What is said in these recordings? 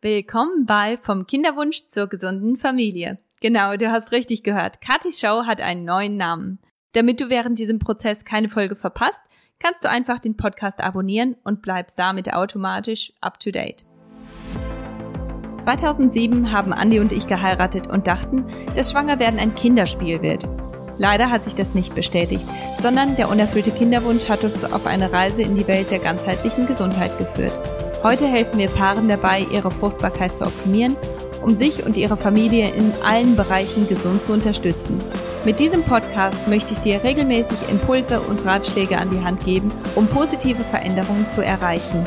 Willkommen bei Vom Kinderwunsch zur gesunden Familie. Genau, du hast richtig gehört. Katis Show hat einen neuen Namen. Damit du während diesem Prozess keine Folge verpasst, kannst du einfach den Podcast abonnieren und bleibst damit automatisch up to date. 2007 haben Andi und ich geheiratet und dachten, dass Schwangerwerden ein Kinderspiel wird. Leider hat sich das nicht bestätigt, sondern der unerfüllte Kinderwunsch hat uns auf eine Reise in die Welt der ganzheitlichen Gesundheit geführt. Heute helfen wir Paaren dabei, ihre Fruchtbarkeit zu optimieren, um sich und ihre Familie in allen Bereichen gesund zu unterstützen. Mit diesem Podcast möchte ich dir regelmäßig Impulse und Ratschläge an die Hand geben, um positive Veränderungen zu erreichen.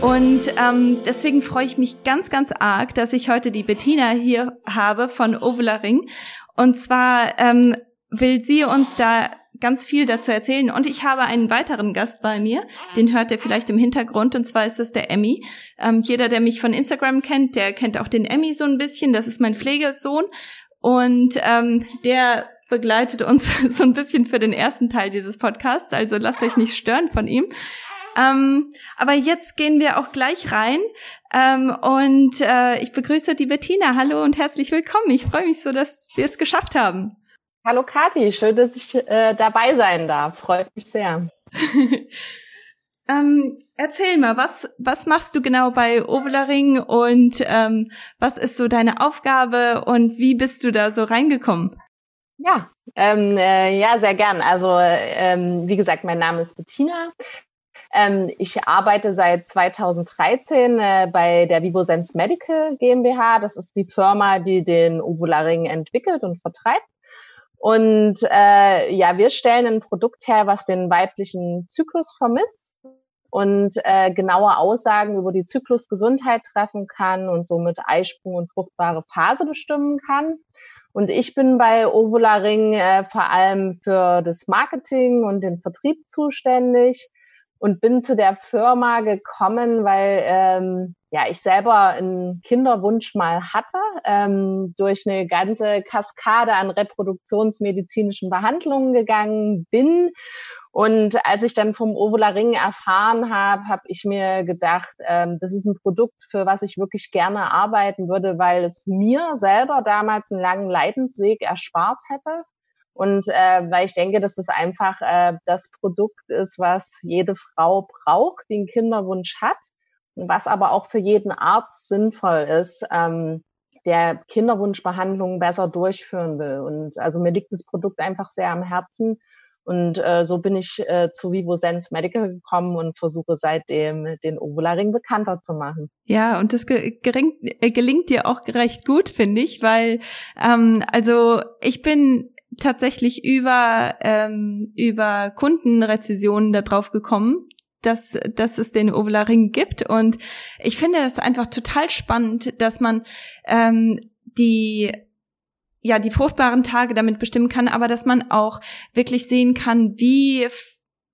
Und ähm, deswegen freue ich mich ganz, ganz arg, dass ich heute die Bettina hier habe von Ovula Ring. Und zwar ähm, will sie uns da ganz viel dazu erzählen. Und ich habe einen weiteren Gast bei mir, den hört ihr vielleicht im Hintergrund, und zwar ist das der Emmy. Ähm, jeder, der mich von Instagram kennt, der kennt auch den Emmy so ein bisschen. Das ist mein Pflegesohn. Und ähm, der begleitet uns so ein bisschen für den ersten Teil dieses Podcasts. Also lasst euch nicht stören von ihm. Ähm, aber jetzt gehen wir auch gleich rein. Ähm, und äh, ich begrüße die Bettina. Hallo und herzlich willkommen. Ich freue mich so, dass wir es geschafft haben. Hallo Kathi, schön, dass ich äh, dabei sein darf. Freut mich sehr. ähm, erzähl mal, was, was machst du genau bei Ovelaring und ähm, was ist so deine Aufgabe und wie bist du da so reingekommen? Ja, ähm, äh, ja, sehr gern. Also ähm, wie gesagt, mein Name ist Bettina. Ähm, ich arbeite seit 2013 äh, bei der Vivosense Medical GmbH. Das ist die Firma, die den Ovularing entwickelt und vertreibt. Und äh, ja, wir stellen ein Produkt her, was den weiblichen Zyklus vermisst und äh, genaue Aussagen über die Zyklusgesundheit treffen kann und somit Eisprung und fruchtbare Phase bestimmen kann. Und ich bin bei Ovula Ring äh, vor allem für das Marketing und den Vertrieb zuständig und bin zu der Firma gekommen, weil ähm, ja ich selber einen Kinderwunsch mal hatte ähm, durch eine ganze Kaskade an reproduktionsmedizinischen Behandlungen gegangen bin. Und als ich dann vom Ovula Ring erfahren habe, habe ich mir gedacht, ähm, das ist ein Produkt, für was ich wirklich gerne arbeiten würde, weil es mir selber damals einen langen Leidensweg erspart hätte. Und äh, weil ich denke, dass es einfach äh, das Produkt ist, was jede Frau braucht, die einen Kinderwunsch hat, was aber auch für jeden Arzt sinnvoll ist, ähm, der Kinderwunschbehandlungen besser durchführen will. Und also mir liegt das Produkt einfach sehr am Herzen. Und äh, so bin ich äh, zu Vivo Sense Medical gekommen und versuche seitdem den Ovularing bekannter zu machen. Ja, und das ge gering, äh, gelingt dir auch recht gut, finde ich, weil ähm, also ich bin tatsächlich über, ähm, über Kundenrezessionen darauf gekommen, dass, dass es den Ovularing gibt. Und ich finde das einfach total spannend, dass man ähm, die ja die fruchtbaren Tage damit bestimmen kann, aber dass man auch wirklich sehen kann, wie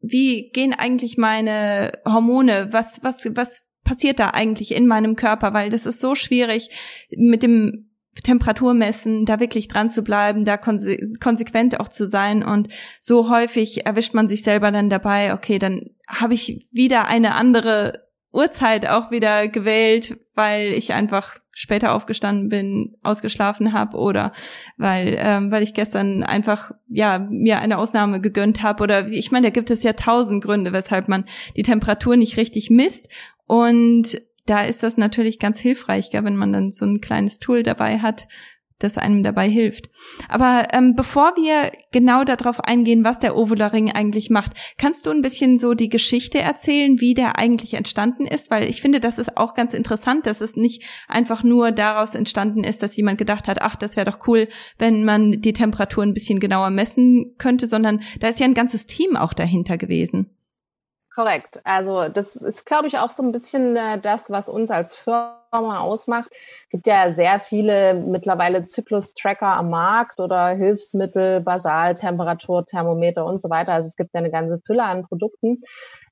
wie gehen eigentlich meine Hormone, was was was passiert da eigentlich in meinem Körper, weil das ist so schwierig mit dem Temperatur messen, da wirklich dran zu bleiben, da konse konsequent auch zu sein. Und so häufig erwischt man sich selber dann dabei, okay, dann habe ich wieder eine andere Uhrzeit auch wieder gewählt, weil ich einfach später aufgestanden bin, ausgeschlafen habe oder weil ähm, weil ich gestern einfach ja mir eine Ausnahme gegönnt habe. Oder ich meine, da gibt es ja tausend Gründe, weshalb man die Temperatur nicht richtig misst. Und da ist das natürlich ganz hilfreich, gell, wenn man dann so ein kleines Tool dabei hat, das einem dabei hilft. Aber ähm, bevor wir genau darauf eingehen, was der Ovularing eigentlich macht, kannst du ein bisschen so die Geschichte erzählen, wie der eigentlich entstanden ist? Weil ich finde, das ist auch ganz interessant, dass es nicht einfach nur daraus entstanden ist, dass jemand gedacht hat, ach, das wäre doch cool, wenn man die Temperatur ein bisschen genauer messen könnte, sondern da ist ja ein ganzes Team auch dahinter gewesen. Korrekt. Also das ist, glaube ich, auch so ein bisschen äh, das, was uns als Firma ausmacht. Es gibt ja sehr viele mittlerweile Zyklus-Tracker am Markt oder Hilfsmittel, Basaltemperatur, Thermometer und so weiter. Also es gibt ja eine ganze Fülle an Produkten.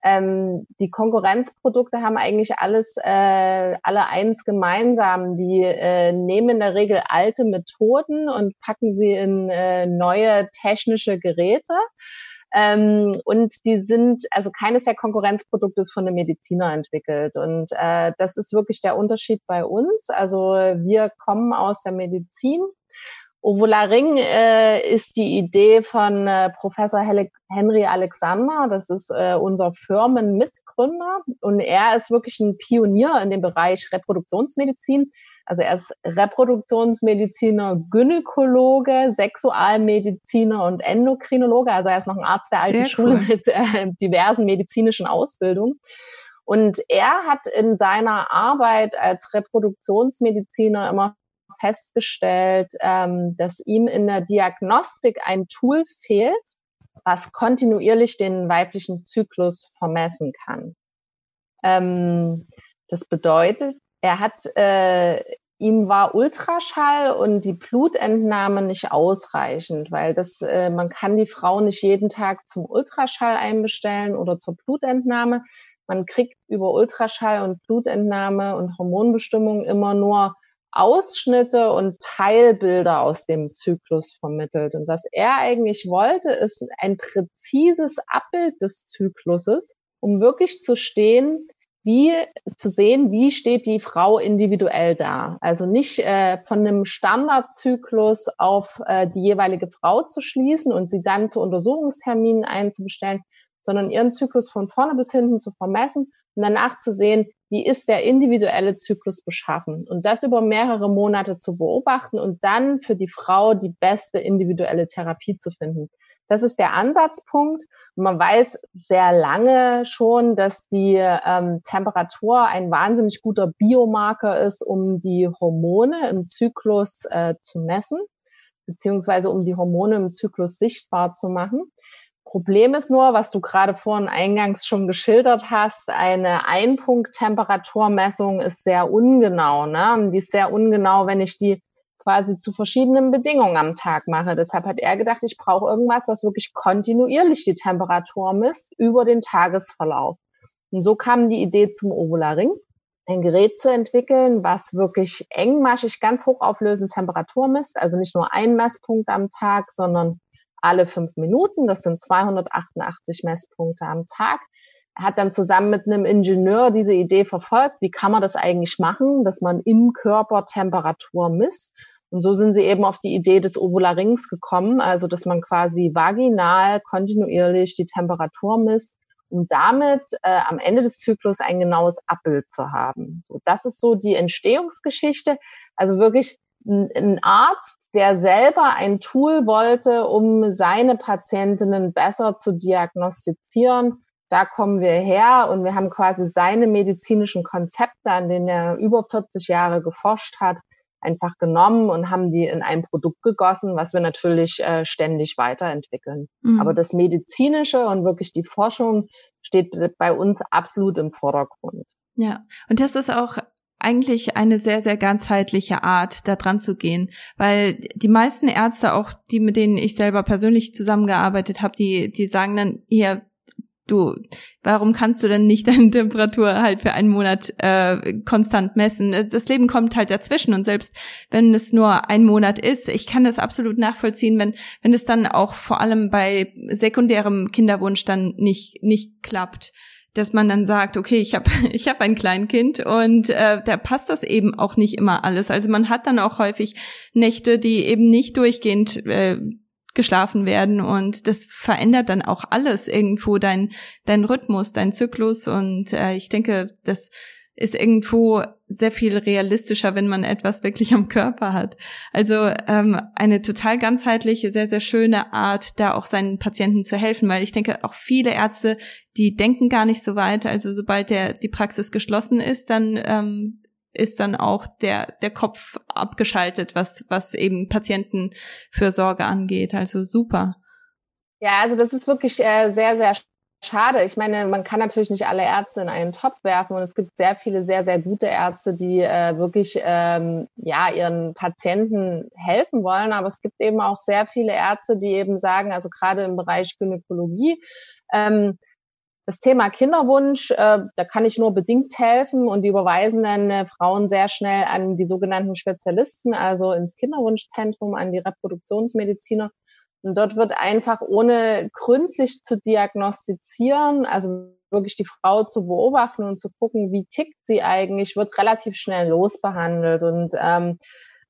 Ähm, die Konkurrenzprodukte haben eigentlich alles, äh, alle eins gemeinsam. Die äh, nehmen in der Regel alte Methoden und packen sie in äh, neue technische Geräte Ähm, und die sind, also keines der Konkurrenzprodukte ist von einem Mediziner entwickelt. Und äh, das ist wirklich der Unterschied bei uns. Also wir kommen aus der Medizin. Ovularing äh, ist die Idee von äh, Professor Henry Alexander. Das ist äh, unser Firmenmitgründer. Und er ist wirklich ein Pionier in dem Bereich Reproduktionsmedizin. Also er ist Reproduktionsmediziner, Gynäkologe, Sexualmediziner und Endokrinologe. Also er ist noch ein Arzt der alten Sehr Schule cool. mit äh, diversen medizinischen Ausbildungen. Und er hat in seiner Arbeit als Reproduktionsmediziner immer festgestellt, ähm, dass ihm in der Diagnostik ein Tool fehlt, was kontinuierlich den weiblichen Zyklus vermessen kann. Ähm, das bedeutet, er hat, äh, ihm war Ultraschall und die Blutentnahme nicht ausreichend, weil das, äh, man kann die Frau nicht jeden Tag zum Ultraschall einbestellen oder zur Blutentnahme. Man kriegt über Ultraschall und Blutentnahme und Hormonbestimmung immer nur Ausschnitte und Teilbilder aus dem Zyklus vermittelt. Und was er eigentlich wollte, ist ein präzises Abbild des Zykluses, um wirklich zu stehen, wie zu sehen, wie steht die Frau individuell da. Also nicht äh, von einem Standardzyklus auf äh, die jeweilige Frau zu schließen und sie dann zu Untersuchungsterminen einzubestellen, sondern ihren Zyklus von vorne bis hinten zu vermessen und danach zu sehen, wie ist der individuelle Zyklus beschaffen und das über mehrere Monate zu beobachten und dann für die Frau die beste individuelle Therapie zu finden. Das ist der Ansatzpunkt. man weiß sehr lange schon, dass die ähm, Temperatur ein wahnsinnig guter Biomarker ist, um die Hormone im Zyklus äh, zu messen, beziehungsweise um die Hormone im Zyklus sichtbar zu machen. Problem ist nur, was du gerade vorhin eingangs schon geschildert hast, eine Einpunkt-Temperaturmessung ist sehr ungenau. Ne? Die ist sehr ungenau, wenn ich die quasi zu verschiedenen Bedingungen am Tag mache. Deshalb hat er gedacht, ich brauche irgendwas, was wirklich kontinuierlich die Temperatur misst über den Tagesverlauf. Und so kam die Idee zum Ovula Ring, ein Gerät zu entwickeln, was wirklich engmaschig ganz hochauflösend Temperatur misst. Also nicht nur ein Messpunkt am Tag, sondern alle fünf Minuten. Das sind 288 Messpunkte am Tag. Er hat dann zusammen mit einem Ingenieur diese Idee verfolgt. Wie kann man das eigentlich machen, dass man im Körper Temperatur misst? Und so sind sie eben auf die Idee des Ovularings gekommen, also dass man quasi vaginal kontinuierlich die Temperatur misst, um damit äh, am Ende des Zyklus ein genaues Abbild zu haben. So, das ist so die Entstehungsgeschichte. Also wirklich ein Arzt, der selber ein Tool wollte, um seine Patientinnen besser zu diagnostizieren. Da kommen wir her und wir haben quasi seine medizinischen Konzepte, an denen er über 40 Jahre geforscht hat, einfach genommen und haben die in ein Produkt gegossen, was wir natürlich äh, ständig weiterentwickeln. Mhm. Aber das Medizinische und wirklich die Forschung steht bei uns absolut im Vordergrund. Ja, und das ist auch eigentlich eine sehr, sehr ganzheitliche Art, da dran zu gehen. Weil die meisten Ärzte, auch die, mit denen ich selber persönlich zusammengearbeitet habe, die, die sagen dann, hier, du, warum kannst du denn nicht deine Temperatur halt für einen Monat äh, konstant messen? Das Leben kommt halt dazwischen und selbst wenn es nur ein Monat ist, ich kann das absolut nachvollziehen, wenn wenn es dann auch vor allem bei sekundärem Kinderwunsch dann nicht nicht klappt dass man dann sagt, okay, ich habe ich hab ein Kleinkind und äh, da passt das eben auch nicht immer alles. Also man hat dann auch häufig Nächte, die eben nicht durchgehend äh, geschlafen werden und das verändert dann auch alles irgendwo dein dein Rhythmus, dein Zyklus und äh, ich denke, das ist irgendwo sehr viel realistischer, wenn man etwas wirklich am Körper hat. Also ähm, eine total ganzheitliche, sehr, sehr schöne Art, da auch seinen Patienten zu helfen, weil ich denke, auch viele Ärzte, die denken gar nicht so weit. Also sobald der die Praxis geschlossen ist, dann ähm, ist dann auch der der Kopf abgeschaltet, was was eben Patientenfürsorge angeht. Also super. Ja, also das ist wirklich äh, sehr, sehr schade. Ich meine, man kann natürlich nicht alle Ärzte in einen Topf werfen und es gibt sehr viele sehr, sehr gute Ärzte, die äh, wirklich ähm, ja ihren Patienten helfen wollen. Aber es gibt eben auch sehr viele Ärzte, die eben sagen, also gerade im Bereich Gynäkologie, ähm, das Thema Kinderwunsch, äh, da kann ich nur bedingt helfen und die überweisen dann äh, Frauen sehr schnell an die sogenannten Spezialisten, also ins Kinderwunschzentrum, an die Reproduktionsmediziner. Und dort wird einfach ohne gründlich zu diagnostizieren, also wirklich die Frau zu beobachten und zu gucken, wie tickt sie eigentlich, wird relativ schnell losbehandelt. Und ähm,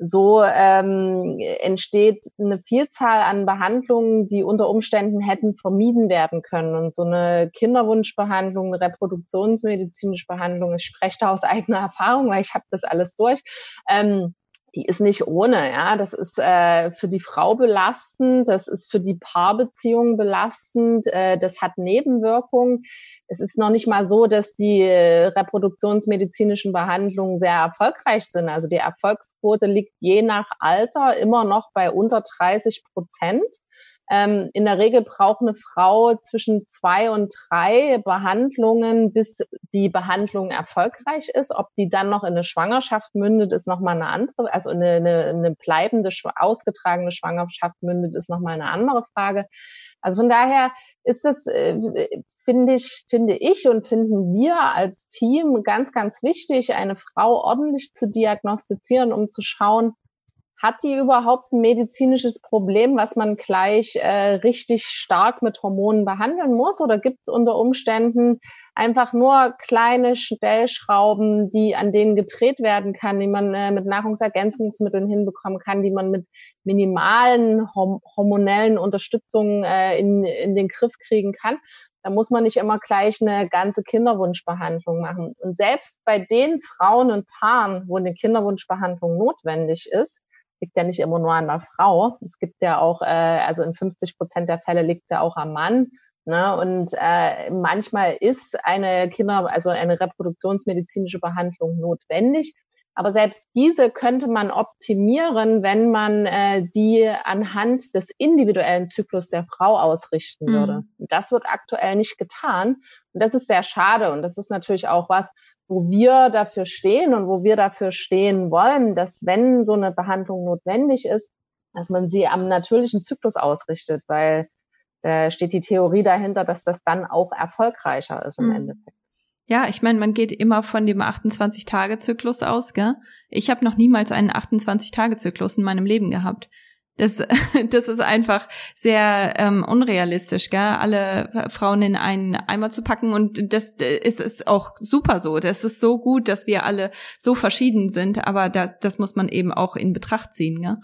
so ähm, entsteht eine Vielzahl an Behandlungen, die unter Umständen hätten vermieden werden können. Und so eine Kinderwunschbehandlung, eine reproduktionsmedizinische Behandlung, ich spreche da aus eigener Erfahrung, weil ich habe das alles durch. Ähm, die ist nicht ohne, ja. Das ist äh, für die Frau belastend, das ist für die Paarbeziehung belastend, äh, das hat Nebenwirkungen. Es ist noch nicht mal so, dass die äh, reproduktionsmedizinischen Behandlungen sehr erfolgreich sind. Also die Erfolgsquote liegt je nach Alter immer noch bei unter 30 Prozent. Ähm, in der Regel braucht eine Frau zwischen zwei und drei Behandlungen, bis die Behandlung erfolgreich ist. Ob die dann noch in eine Schwangerschaft mündet, ist nochmal eine andere, also eine, eine, eine bleibende, ausgetragene Schwangerschaft mündet, ist nochmal eine andere Frage. Also von daher ist das, äh, finde ich, finde ich und finden wir als Team ganz, ganz wichtig, eine Frau ordentlich zu diagnostizieren, um zu schauen, hat die überhaupt ein medizinisches Problem, was man gleich äh, richtig stark mit Hormonen behandeln muss? Oder gibt es unter Umständen einfach nur kleine Stellschrauben, die an denen gedreht werden kann, die man äh, mit Nahrungsergänzungsmitteln hinbekommen kann, die man mit minimalen horm hormonellen Unterstützungen äh, in, in den Griff kriegen kann? Da muss man nicht immer gleich eine ganze Kinderwunschbehandlung machen. Und selbst bei den Frauen und Paaren, wo eine Kinderwunschbehandlung notwendig ist, liegt ja nicht immer nur an der Frau. Es gibt ja auch, äh, also in 50 Prozent der Fälle liegt es ja auch am Mann. Ne? Und äh, manchmal ist eine Kinder, also eine reproduktionsmedizinische Behandlung notwendig. Aber selbst diese könnte man optimieren, wenn man äh, die anhand des individuellen Zyklus der Frau ausrichten mhm. würde. Das wird aktuell nicht getan. Und das ist sehr schade. Und das ist natürlich auch was, wo wir dafür stehen und wo wir dafür stehen wollen, dass wenn so eine Behandlung notwendig ist, dass man sie am natürlichen Zyklus ausrichtet, weil da steht die Theorie dahinter, dass das dann auch erfolgreicher ist im mhm. Endeffekt. Ja, ich meine, man geht immer von dem 28-Tage-Zyklus aus, gell? Ich habe noch niemals einen 28-Tage-Zyklus in meinem Leben gehabt. Das, das ist einfach sehr ähm, unrealistisch, gell? alle Frauen in einen Eimer zu packen. Und das ist, ist auch super so. Das ist so gut, dass wir alle so verschieden sind, aber das, das muss man eben auch in Betracht ziehen. Gell?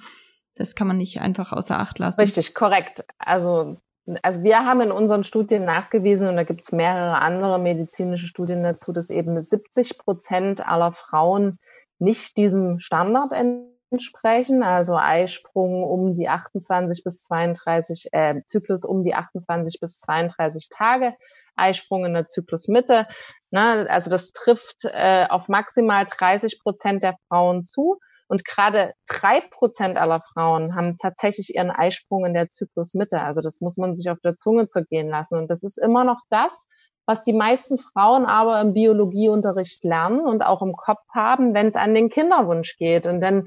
Das kann man nicht einfach außer Acht lassen. Richtig, korrekt. Also also wir haben in unseren Studien nachgewiesen, und da gibt es mehrere andere medizinische Studien dazu, dass eben 70 Prozent aller Frauen nicht diesem Standard entsprechen, also Eisprung um die 28 bis 32, äh, Zyklus um die 28 bis 32 Tage, Eisprung in der Zyklusmitte. Ne? Also das trifft äh, auf maximal 30 Prozent der Frauen zu. Und gerade drei Prozent aller Frauen haben tatsächlich ihren Eisprung in der Zyklusmitte. Also das muss man sich auf der Zunge zergehen lassen. Und das ist immer noch das, was die meisten Frauen aber im Biologieunterricht lernen und auch im Kopf haben, wenn es an den Kinderwunsch geht. Und dann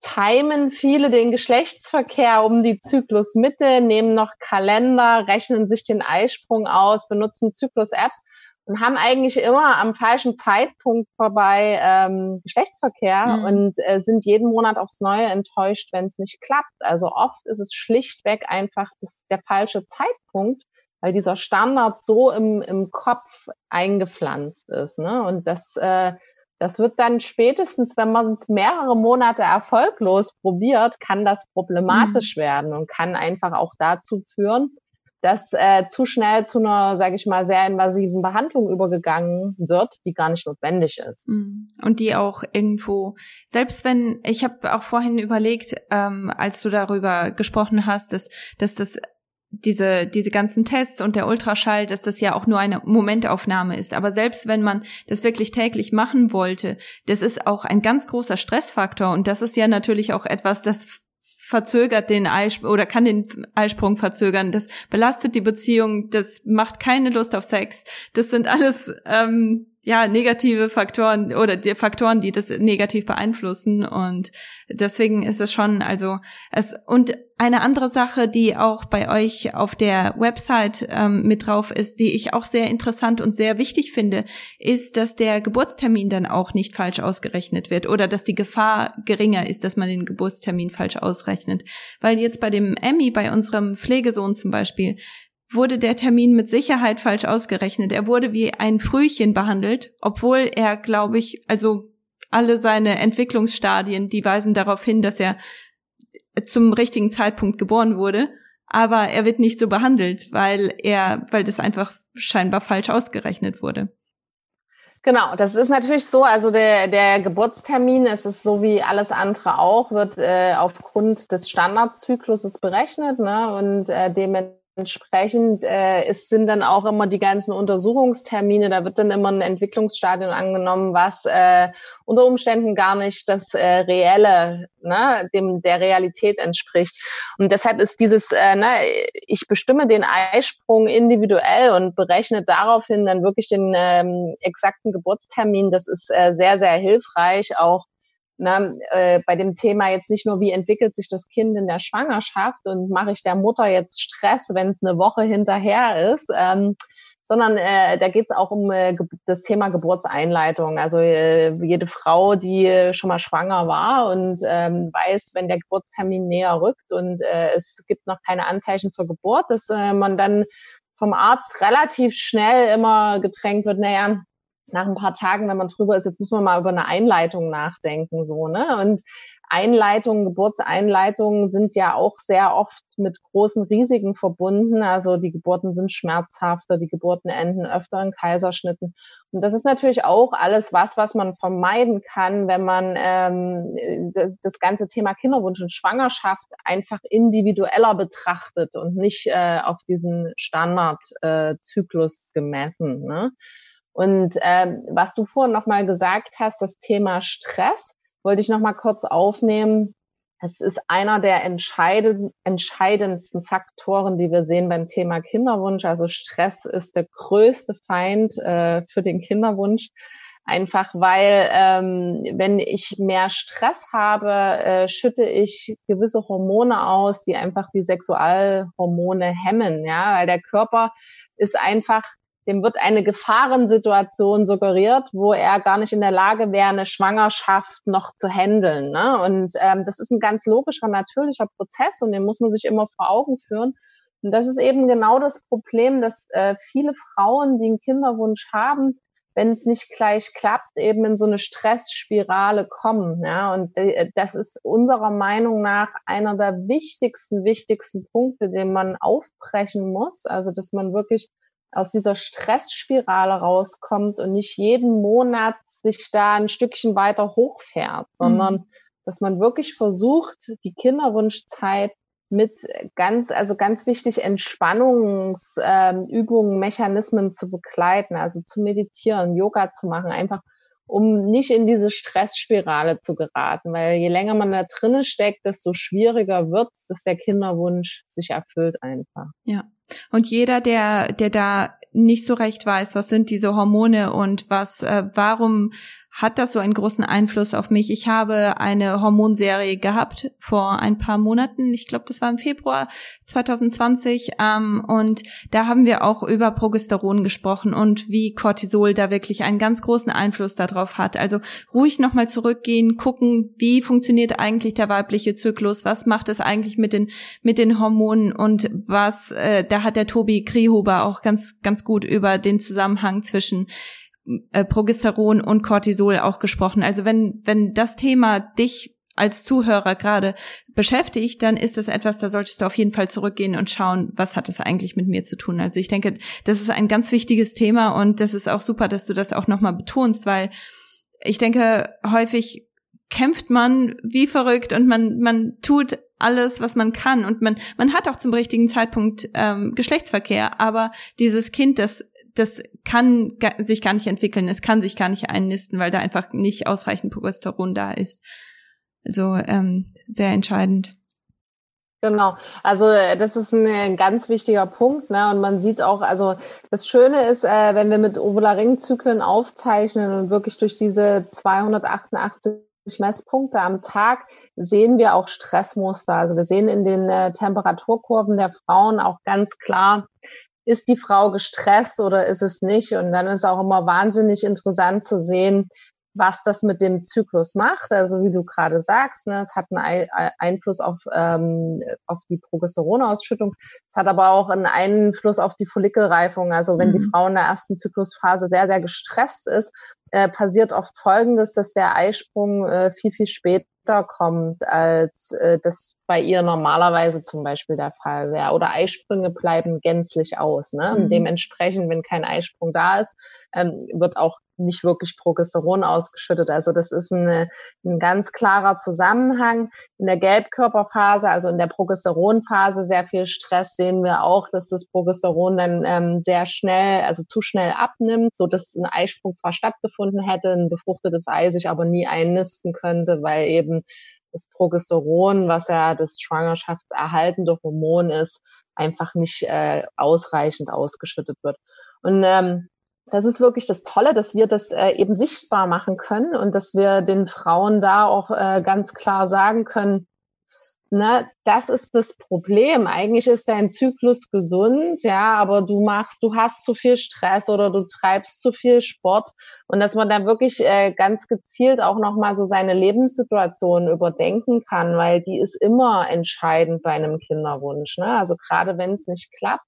timen viele den Geschlechtsverkehr um die Zyklusmitte, nehmen noch Kalender, rechnen sich den Eisprung aus, benutzen Zyklus-Apps und haben eigentlich immer am falschen Zeitpunkt vorbei ähm, Geschlechtsverkehr mhm. und äh, sind jeden Monat aufs Neue enttäuscht, wenn es nicht klappt. Also oft ist es schlichtweg einfach das, der falsche Zeitpunkt, weil dieser Standard so im, im Kopf eingepflanzt ist. Ne? Und das, äh, das wird dann spätestens, wenn man es mehrere Monate erfolglos probiert, kann das problematisch mhm. werden und kann einfach auch dazu führen, dass äh, zu schnell zu einer, sage ich mal, sehr invasiven Behandlung übergegangen wird, die gar nicht notwendig ist. Mhm. Und die auch irgendwo, selbst wenn, ich habe auch vorhin überlegt, ähm, als du darüber gesprochen hast, dass, dass das diese, diese ganzen Tests und der Ultraschall, dass das ja auch nur eine Momentaufnahme ist. Aber selbst wenn man das wirklich täglich machen wollte, das ist auch ein ganz großer Stressfaktor. Und das ist ja natürlich auch etwas, das verzögert den Eisprung oder kann den Eisprung verzögern. Das belastet die Beziehung, das macht keine Lust auf Sex. Das sind alles ähm, ja negative Faktoren oder die Faktoren, die das negativ beeinflussen und deswegen ist es schon also es und eine andere Sache, die auch bei euch auf der Website ähm, mit drauf ist, die ich auch sehr interessant und sehr wichtig finde, ist, dass der Geburtstermin dann auch nicht falsch ausgerechnet wird oder dass die Gefahr geringer ist, dass man den Geburtstermin falsch ausrechnet ausgerechnet. Weil jetzt bei dem Emmy, bei unserem Pflegesohn zum Beispiel, wurde der Termin mit Sicherheit falsch ausgerechnet. Er wurde wie ein Frühchen behandelt, obwohl er, glaube ich, also alle seine Entwicklungsstadien, die weisen darauf hin, dass er zum richtigen Zeitpunkt geboren wurde, aber er wird nicht so behandelt, weil er, weil das einfach scheinbar falsch ausgerechnet wurde. Genau, das ist natürlich so. Also der, der Geburtstermin, es ist so wie alles andere auch, wird äh, aufgrund des Standardzykluses berechnet ne? und äh, dementsprechend Entsprechend äh, es sind dann auch immer die ganzen Untersuchungstermine, da wird dann immer ein Entwicklungsstadium angenommen, was äh, unter Umständen gar nicht das äh, reelle, ne, dem der Realität entspricht. Und deshalb ist dieses, äh, ne, ich bestimme den Eisprung individuell und berechne daraufhin dann wirklich den ähm, exakten Geburtstermin. Das ist äh, sehr, sehr hilfreich, auch na, äh, bei dem Thema jetzt nicht nur, wie entwickelt sich das Kind in der Schwangerschaft und mache ich der Mutter jetzt Stress, wenn es eine Woche hinterher ist, ähm, sondern äh, da geht es auch um äh, das Thema Geburtseinleitung. Also äh, jede Frau, die schon mal schwanger war und ähm, weiß, wenn der Geburtstermin näher rückt und äh, es gibt noch keine Anzeichen zur Geburt, dass äh, man dann vom Arzt relativ schnell immer gedrängt wird, naja, nach ein paar Tagen, wenn man drüber ist, jetzt müssen wir mal über eine Einleitung nachdenken, so, ne? Und Einleitungen, Geburtseinleitungen sind ja auch sehr oft mit großen Risiken verbunden. Also die Geburten sind schmerzhafter, die Geburten enden öfter in Kaiserschnitten. Und das ist natürlich auch alles was, was man vermeiden kann, wenn man ähm, das ganze Thema Kinderwunsch und Schwangerschaft einfach individueller betrachtet und nicht äh, auf diesen Standardzyklus äh, gemessen. Ne? Und ähm, was du vorhin nochmal gesagt hast, das Thema Stress, wollte ich nochmal kurz aufnehmen. Es ist einer der entscheidend, entscheidendsten Faktoren, die wir sehen beim Thema Kinderwunsch. Also Stress ist der größte Feind äh, für den Kinderwunsch. Einfach weil, ähm, wenn ich mehr Stress habe, äh, schütte ich gewisse Hormone aus, die einfach die Sexualhormone hemmen, ja, weil der Körper ist einfach dem wird eine Gefahrensituation suggeriert, wo er gar nicht in der Lage wäre, eine Schwangerschaft noch zu handeln. Ne? Und ähm, das ist ein ganz logischer, natürlicher Prozess und den muss man sich immer vor Augen führen. Und das ist eben genau das Problem, dass äh, viele Frauen, die einen Kinderwunsch haben, wenn es nicht gleich klappt, eben in so eine Stressspirale kommen. Ja? Und äh, das ist unserer Meinung nach einer der wichtigsten, wichtigsten Punkte, den man aufbrechen muss. Also, dass man wirklich aus dieser Stressspirale rauskommt und nicht jeden Monat sich da ein Stückchen weiter hochfährt, sondern mhm. dass man wirklich versucht, die Kinderwunschzeit mit ganz, also ganz wichtig Entspannungsübungen, ähm, Mechanismen zu begleiten, also zu meditieren, Yoga zu machen, einfach um nicht in diese Stressspirale zu geraten, weil je länger man da drinnen steckt, desto schwieriger wird es, dass der Kinderwunsch sich erfüllt einfach. Ja. Und jeder, der, der da nicht so recht weiß, was sind diese Hormone und was, äh, warum hat das so einen großen Einfluss auf mich. Ich habe eine Hormonserie gehabt vor ein paar Monaten. Ich glaube, das war im Februar 2020. Ähm, und da haben wir auch über Progesteron gesprochen und wie Cortisol da wirklich einen ganz großen Einfluss darauf hat. Also ruhig nochmal zurückgehen, gucken, wie funktioniert eigentlich der weibliche Zyklus, was macht es eigentlich mit den, mit den Hormonen und was, äh, da hat der Tobi Kriehuber auch ganz, ganz gut über den Zusammenhang zwischen äh, Progesteron und Cortisol auch gesprochen. Also wenn, wenn das Thema dich als Zuhörer gerade beschäftigt, dann ist das etwas, da solltest du auf jeden Fall zurückgehen und schauen, was hat das eigentlich mit mir zu tun. Also ich denke, das ist ein ganz wichtiges Thema und das ist auch super, dass du das auch nochmal betonst, weil ich denke, häufig kämpft man wie verrückt und man, man tut alles, was man kann und man, man hat auch zum richtigen Zeitpunkt ähm, Geschlechtsverkehr, aber dieses Kind, das das kann sich gar nicht entwickeln, es kann sich gar nicht einnisten, weil da einfach nicht ausreichend Progesteron da ist. Also ähm, sehr entscheidend. Genau, also äh, das ist ein ganz wichtiger Punkt, ne? Und man sieht auch, also das Schöne ist, äh, wenn wir mit Ovularingzyklen aufzeichnen und wirklich durch diese 288 Messpunkte am Tag sehen wir auch Stressmuster. Also wir sehen in den äh, Temperaturkurven der Frauen auch ganz klar, ist die Frau gestresst oder ist es nicht? Und dann ist auch immer wahnsinnig interessant zu sehen, was das mit dem Zyklus macht. Also wie du gerade sagst, ne, es hat einen Einfluss auf, ähm, auf die Progesteronausschüttung. Es hat aber auch einen Einfluss auf die Follikelreifung. Also wenn mhm. die Frau in der ersten Zyklusphase sehr, sehr gestresst ist, äh, passiert oft Folgendes, dass der Eisprung äh, viel, viel später kommt, als äh, das bei ihr normalerweise zum Beispiel der Fall wäre. Oder Eisprünge bleiben gänzlich aus. Ne? Mhm. Dementsprechend, wenn kein Eisprung da ist, ähm, wird auch nicht wirklich Progesteron ausgeschüttet. Also das ist eine, ein ganz klarer Zusammenhang. In der Gelbkörperphase, also in der Progesteronphase, sehr viel Stress sehen wir auch, dass das Progesteron dann ähm, sehr schnell, also zu schnell abnimmt, so dass ein Eisprung zwar stattgefunden hätte, ein befruchtetes Ei sich aber nie einnisten könnte, weil eben das Progesteron, was ja das schwangerschaftserhaltende Hormon ist, einfach nicht äh, ausreichend ausgeschüttet wird. Und ähm, das ist wirklich das Tolle, dass wir das äh, eben sichtbar machen können und dass wir den Frauen da auch äh, ganz klar sagen können, ne, das ist das Problem. Eigentlich ist dein Zyklus gesund, ja, aber du machst, du hast zu viel Stress oder du treibst zu viel Sport und dass man da wirklich äh, ganz gezielt auch nochmal so seine Lebenssituation überdenken kann, weil die ist immer entscheidend bei einem Kinderwunsch. Ne? Also gerade wenn es nicht klappt,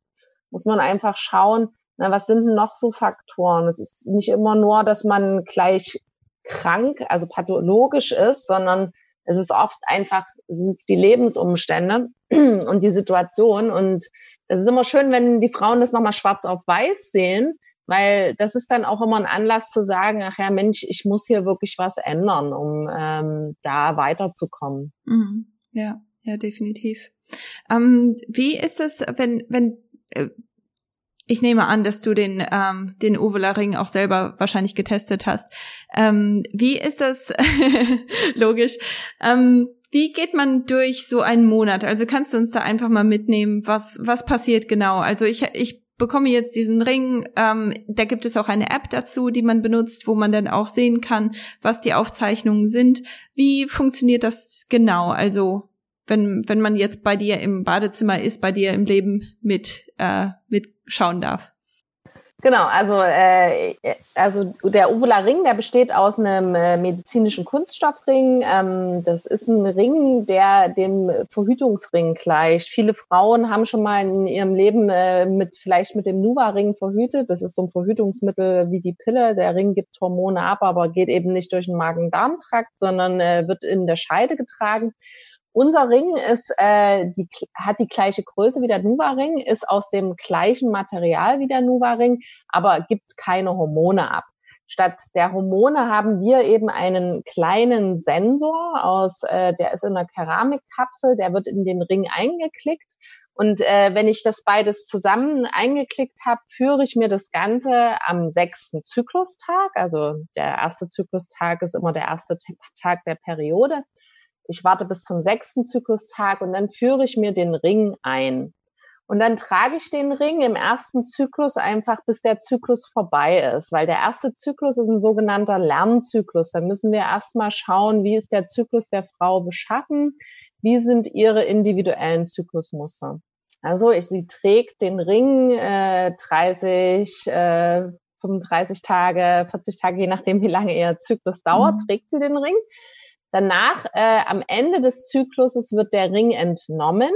muss man einfach schauen, na, was sind denn noch so Faktoren? Es ist nicht immer nur, dass man gleich krank, also pathologisch ist, sondern es ist oft einfach, sind die Lebensumstände und die Situation. Und es ist immer schön, wenn die Frauen das nochmal schwarz auf weiß sehen, weil das ist dann auch immer ein Anlass zu sagen, ach ja, Mensch, ich muss hier wirklich was ändern, um ähm, da weiterzukommen. Mhm. Ja, ja, definitiv. Ähm, wie ist es, wenn, wenn äh, ich nehme an, dass du den, ähm, den Ovula-Ring auch selber wahrscheinlich getestet hast. Ähm, wie ist das, logisch, ähm, wie geht man durch so einen Monat? Also kannst du uns da einfach mal mitnehmen, was, was passiert genau? Also ich, ich bekomme jetzt diesen Ring, ähm, da gibt es auch eine App dazu, die man benutzt, wo man dann auch sehen kann, was die Aufzeichnungen sind. Wie funktioniert das genau? Also wenn, wenn man jetzt bei dir im Badezimmer ist, bei dir im Leben mit, äh, mitschauen darf. Genau, also, äh, also der Uvula Ring, der besteht aus einem äh, medizinischen Kunststoffring. Ähm, das ist ein Ring, der dem Verhütungsring gleicht. Viele Frauen haben schon mal in ihrem Leben äh, mit vielleicht mit dem Nuva-Ring verhütet. Das ist so ein Verhütungsmittel wie die Pille. Der Ring gibt Hormone ab, aber geht eben nicht durch den Magen-Darm-Trakt, sondern äh, wird in der Scheide getragen. Unser Ring ist, äh, die, hat die gleiche Größe wie der Nuva-Ring, ist aus dem gleichen Material wie der Nuva-Ring, aber gibt keine Hormone ab. Statt der Hormone haben wir eben einen kleinen Sensor aus, äh, der ist in einer Keramikkapsel, der wird in den Ring eingeklickt. Und äh, wenn ich das beides zusammen eingeklickt habe, führe ich mir das Ganze am sechsten Zyklustag. Also der erste Zyklustag ist immer der erste Tag der Periode. Ich warte bis zum sechsten Zyklustag und dann führe ich mir den Ring ein. Und dann trage ich den Ring im ersten Zyklus einfach, bis der Zyklus vorbei ist, weil der erste Zyklus ist ein sogenannter Lernzyklus. Da müssen wir erstmal schauen, wie ist der Zyklus der Frau beschaffen, wie sind ihre individuellen Zyklusmuster. Also ich, sie trägt den Ring äh, 30, äh, 35 Tage, 40 Tage, je nachdem, wie lange ihr Zyklus dauert, mhm. trägt sie den Ring. Danach, äh, am Ende des Zykluses, wird der Ring entnommen.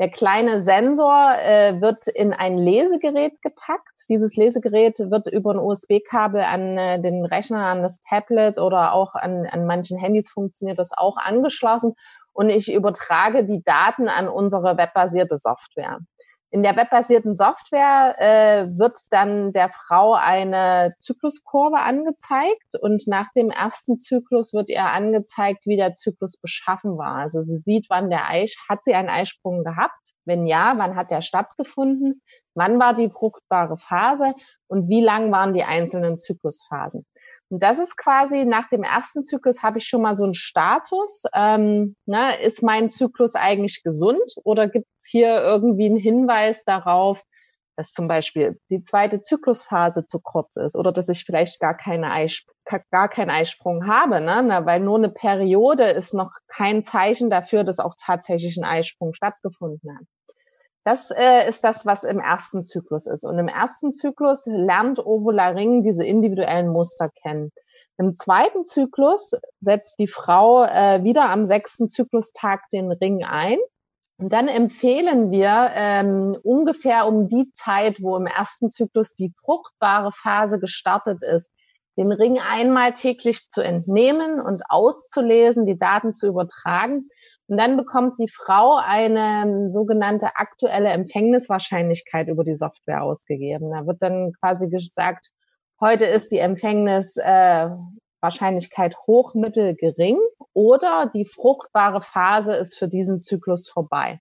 Der kleine Sensor äh, wird in ein Lesegerät gepackt. Dieses Lesegerät wird über ein USB-Kabel an äh, den Rechner, an das Tablet oder auch an, an manchen Handys funktioniert das auch angeschlossen. Und ich übertrage die Daten an unsere webbasierte Software. In der webbasierten Software äh, wird dann der Frau eine Zykluskurve angezeigt und nach dem ersten Zyklus wird ihr angezeigt, wie der Zyklus beschaffen war. Also sie sieht, wann der Eich, hat sie einen Eisprung gehabt? Wenn ja, wann hat der stattgefunden? Wann war die fruchtbare Phase und wie lang waren die einzelnen Zyklusphasen? Und das ist quasi nach dem ersten Zyklus habe ich schon mal so einen Status. Ähm, ne, ist mein Zyklus eigentlich gesund oder gibt es hier irgendwie einen Hinweis darauf, dass zum Beispiel die zweite Zyklusphase zu kurz ist oder dass ich vielleicht gar keine Eisp gar keinen Eisprung habe, ne? Na, weil nur eine Periode ist noch kein Zeichen dafür, dass auch tatsächlich ein Eisprung stattgefunden hat. Das äh, ist das, was im ersten Zyklus ist. Und im ersten Zyklus lernt Ovularing diese individuellen Muster kennen. Im zweiten Zyklus setzt die Frau äh, wieder am sechsten Zyklustag den Ring ein. Und dann empfehlen wir ähm, ungefähr um die Zeit, wo im ersten Zyklus die fruchtbare Phase gestartet ist, den Ring einmal täglich zu entnehmen und auszulesen, die Daten zu übertragen. Und dann bekommt die Frau eine ähm, sogenannte aktuelle Empfängniswahrscheinlichkeit über die Software ausgegeben. Da wird dann quasi gesagt, heute ist die Empfängniswahrscheinlichkeit äh, hoch, mittel, gering oder die fruchtbare Phase ist für diesen Zyklus vorbei.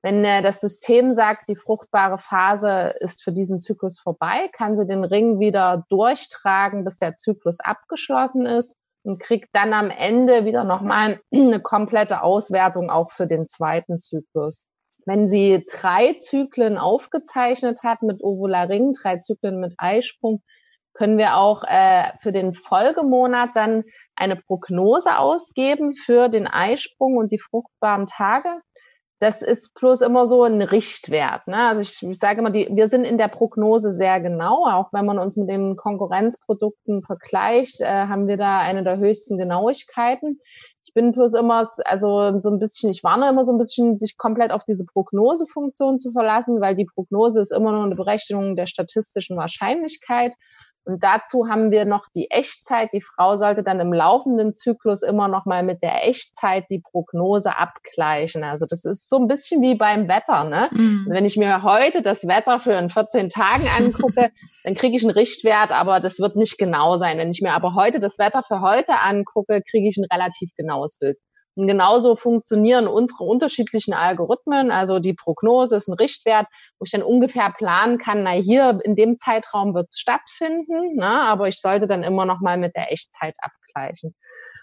Wenn äh, das System sagt, die fruchtbare Phase ist für diesen Zyklus vorbei, kann sie den Ring wieder durchtragen, bis der Zyklus abgeschlossen ist und kriegt dann am Ende wieder nochmal eine komplette Auswertung auch für den zweiten Zyklus. Wenn sie drei Zyklen aufgezeichnet hat mit Ovularing, drei Zyklen mit Eisprung, können wir auch äh, für den Folgemonat dann eine Prognose ausgeben für den Eisprung und die fruchtbaren Tage das ist bloß immer so ein Richtwert. Ne? Also ich, ich sage immer, die, wir sind in der Prognose sehr genau. Auch wenn man uns mit den Konkurrenzprodukten vergleicht, äh, haben wir da eine der höchsten Genauigkeiten. Ich bin bloß immer, also so ein bisschen, ich warne immer so ein bisschen, sich komplett auf diese Prognosefunktion zu verlassen, weil die Prognose ist immer nur eine Berechnung der statistischen Wahrscheinlichkeit. Und dazu haben wir noch die Echtzeit. Die Frau sollte dann im laufenden Zyklus immer noch mal mit der Echtzeit die Prognose abgleichen. Also das ist so ein bisschen wie beim Wetter. Ne? Mhm. Wenn ich mir heute das Wetter für in 14 Tagen angucke, dann kriege ich einen Richtwert, aber das wird nicht genau sein. Wenn ich mir aber heute das Wetter für heute angucke, kriege ich ein relativ genaues Bild. Und genauso funktionieren unsere unterschiedlichen Algorithmen. Also die Prognose ist ein Richtwert, wo ich dann ungefähr planen kann, na hier in dem Zeitraum wird es stattfinden, ne, aber ich sollte dann immer noch mal mit der Echtzeit abgleichen.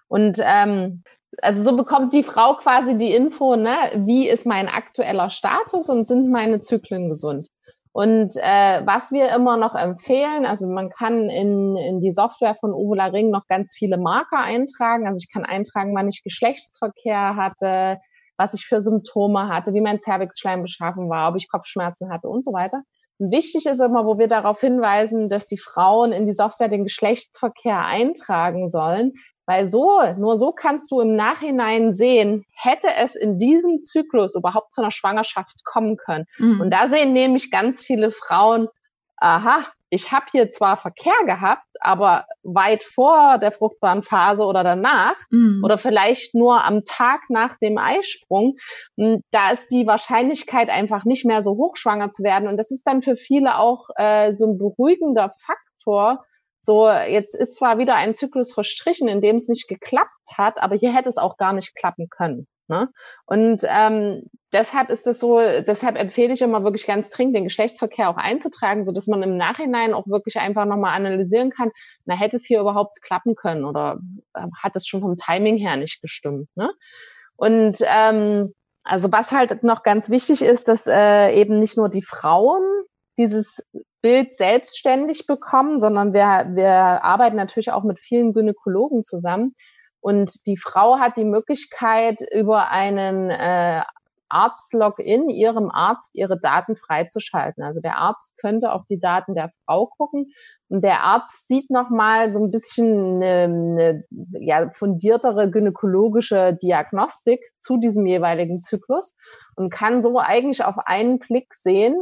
Und ähm, also so bekommt die Frau quasi die Info, ne, wie ist mein aktueller Status und sind meine Zyklen gesund. Und äh, was wir immer noch empfehlen, also man kann in, in die Software von Ovula Ring noch ganz viele Marker eintragen. Also ich kann eintragen, wann ich Geschlechtsverkehr hatte, was ich für Symptome hatte, wie mein Cervixschleim beschaffen war, ob ich Kopfschmerzen hatte und so weiter. Und wichtig ist immer, wo wir darauf hinweisen, dass die Frauen in die Software den Geschlechtsverkehr eintragen sollen, weil so, nur so kannst du im Nachhinein sehen, hätte es in diesem Zyklus überhaupt zu einer Schwangerschaft kommen können. Mhm. Und da sehen nämlich ganz viele Frauen, aha, ich habe hier zwar Verkehr gehabt, aber weit vor der fruchtbaren Phase oder danach mhm. oder vielleicht nur am Tag nach dem Eisprung, hm, da ist die Wahrscheinlichkeit einfach nicht mehr so hoch, schwanger zu werden. Und das ist dann für viele auch äh, so ein beruhigender Faktor, so, jetzt ist zwar wieder ein Zyklus verstrichen, in dem es nicht geklappt hat, aber hier hätte es auch gar nicht klappen können. Ne? Und ähm, deshalb ist es so, deshalb empfehle ich immer wirklich ganz dringend, den Geschlechtsverkehr auch einzutragen, so dass man im Nachhinein auch wirklich einfach nochmal analysieren kann, na, hätte es hier überhaupt klappen können oder äh, hat es schon vom Timing her nicht gestimmt. Ne? Und ähm, also was halt noch ganz wichtig ist, dass äh, eben nicht nur die Frauen dieses Bild selbstständig bekommen, sondern wir, wir arbeiten natürlich auch mit vielen Gynäkologen zusammen. Und die Frau hat die Möglichkeit, über einen äh, Arzt-Login ihrem Arzt ihre Daten freizuschalten. Also der Arzt könnte auf die Daten der Frau gucken und der Arzt sieht nochmal so ein bisschen eine, eine ja, fundiertere gynäkologische Diagnostik zu diesem jeweiligen Zyklus und kann so eigentlich auf einen Blick sehen,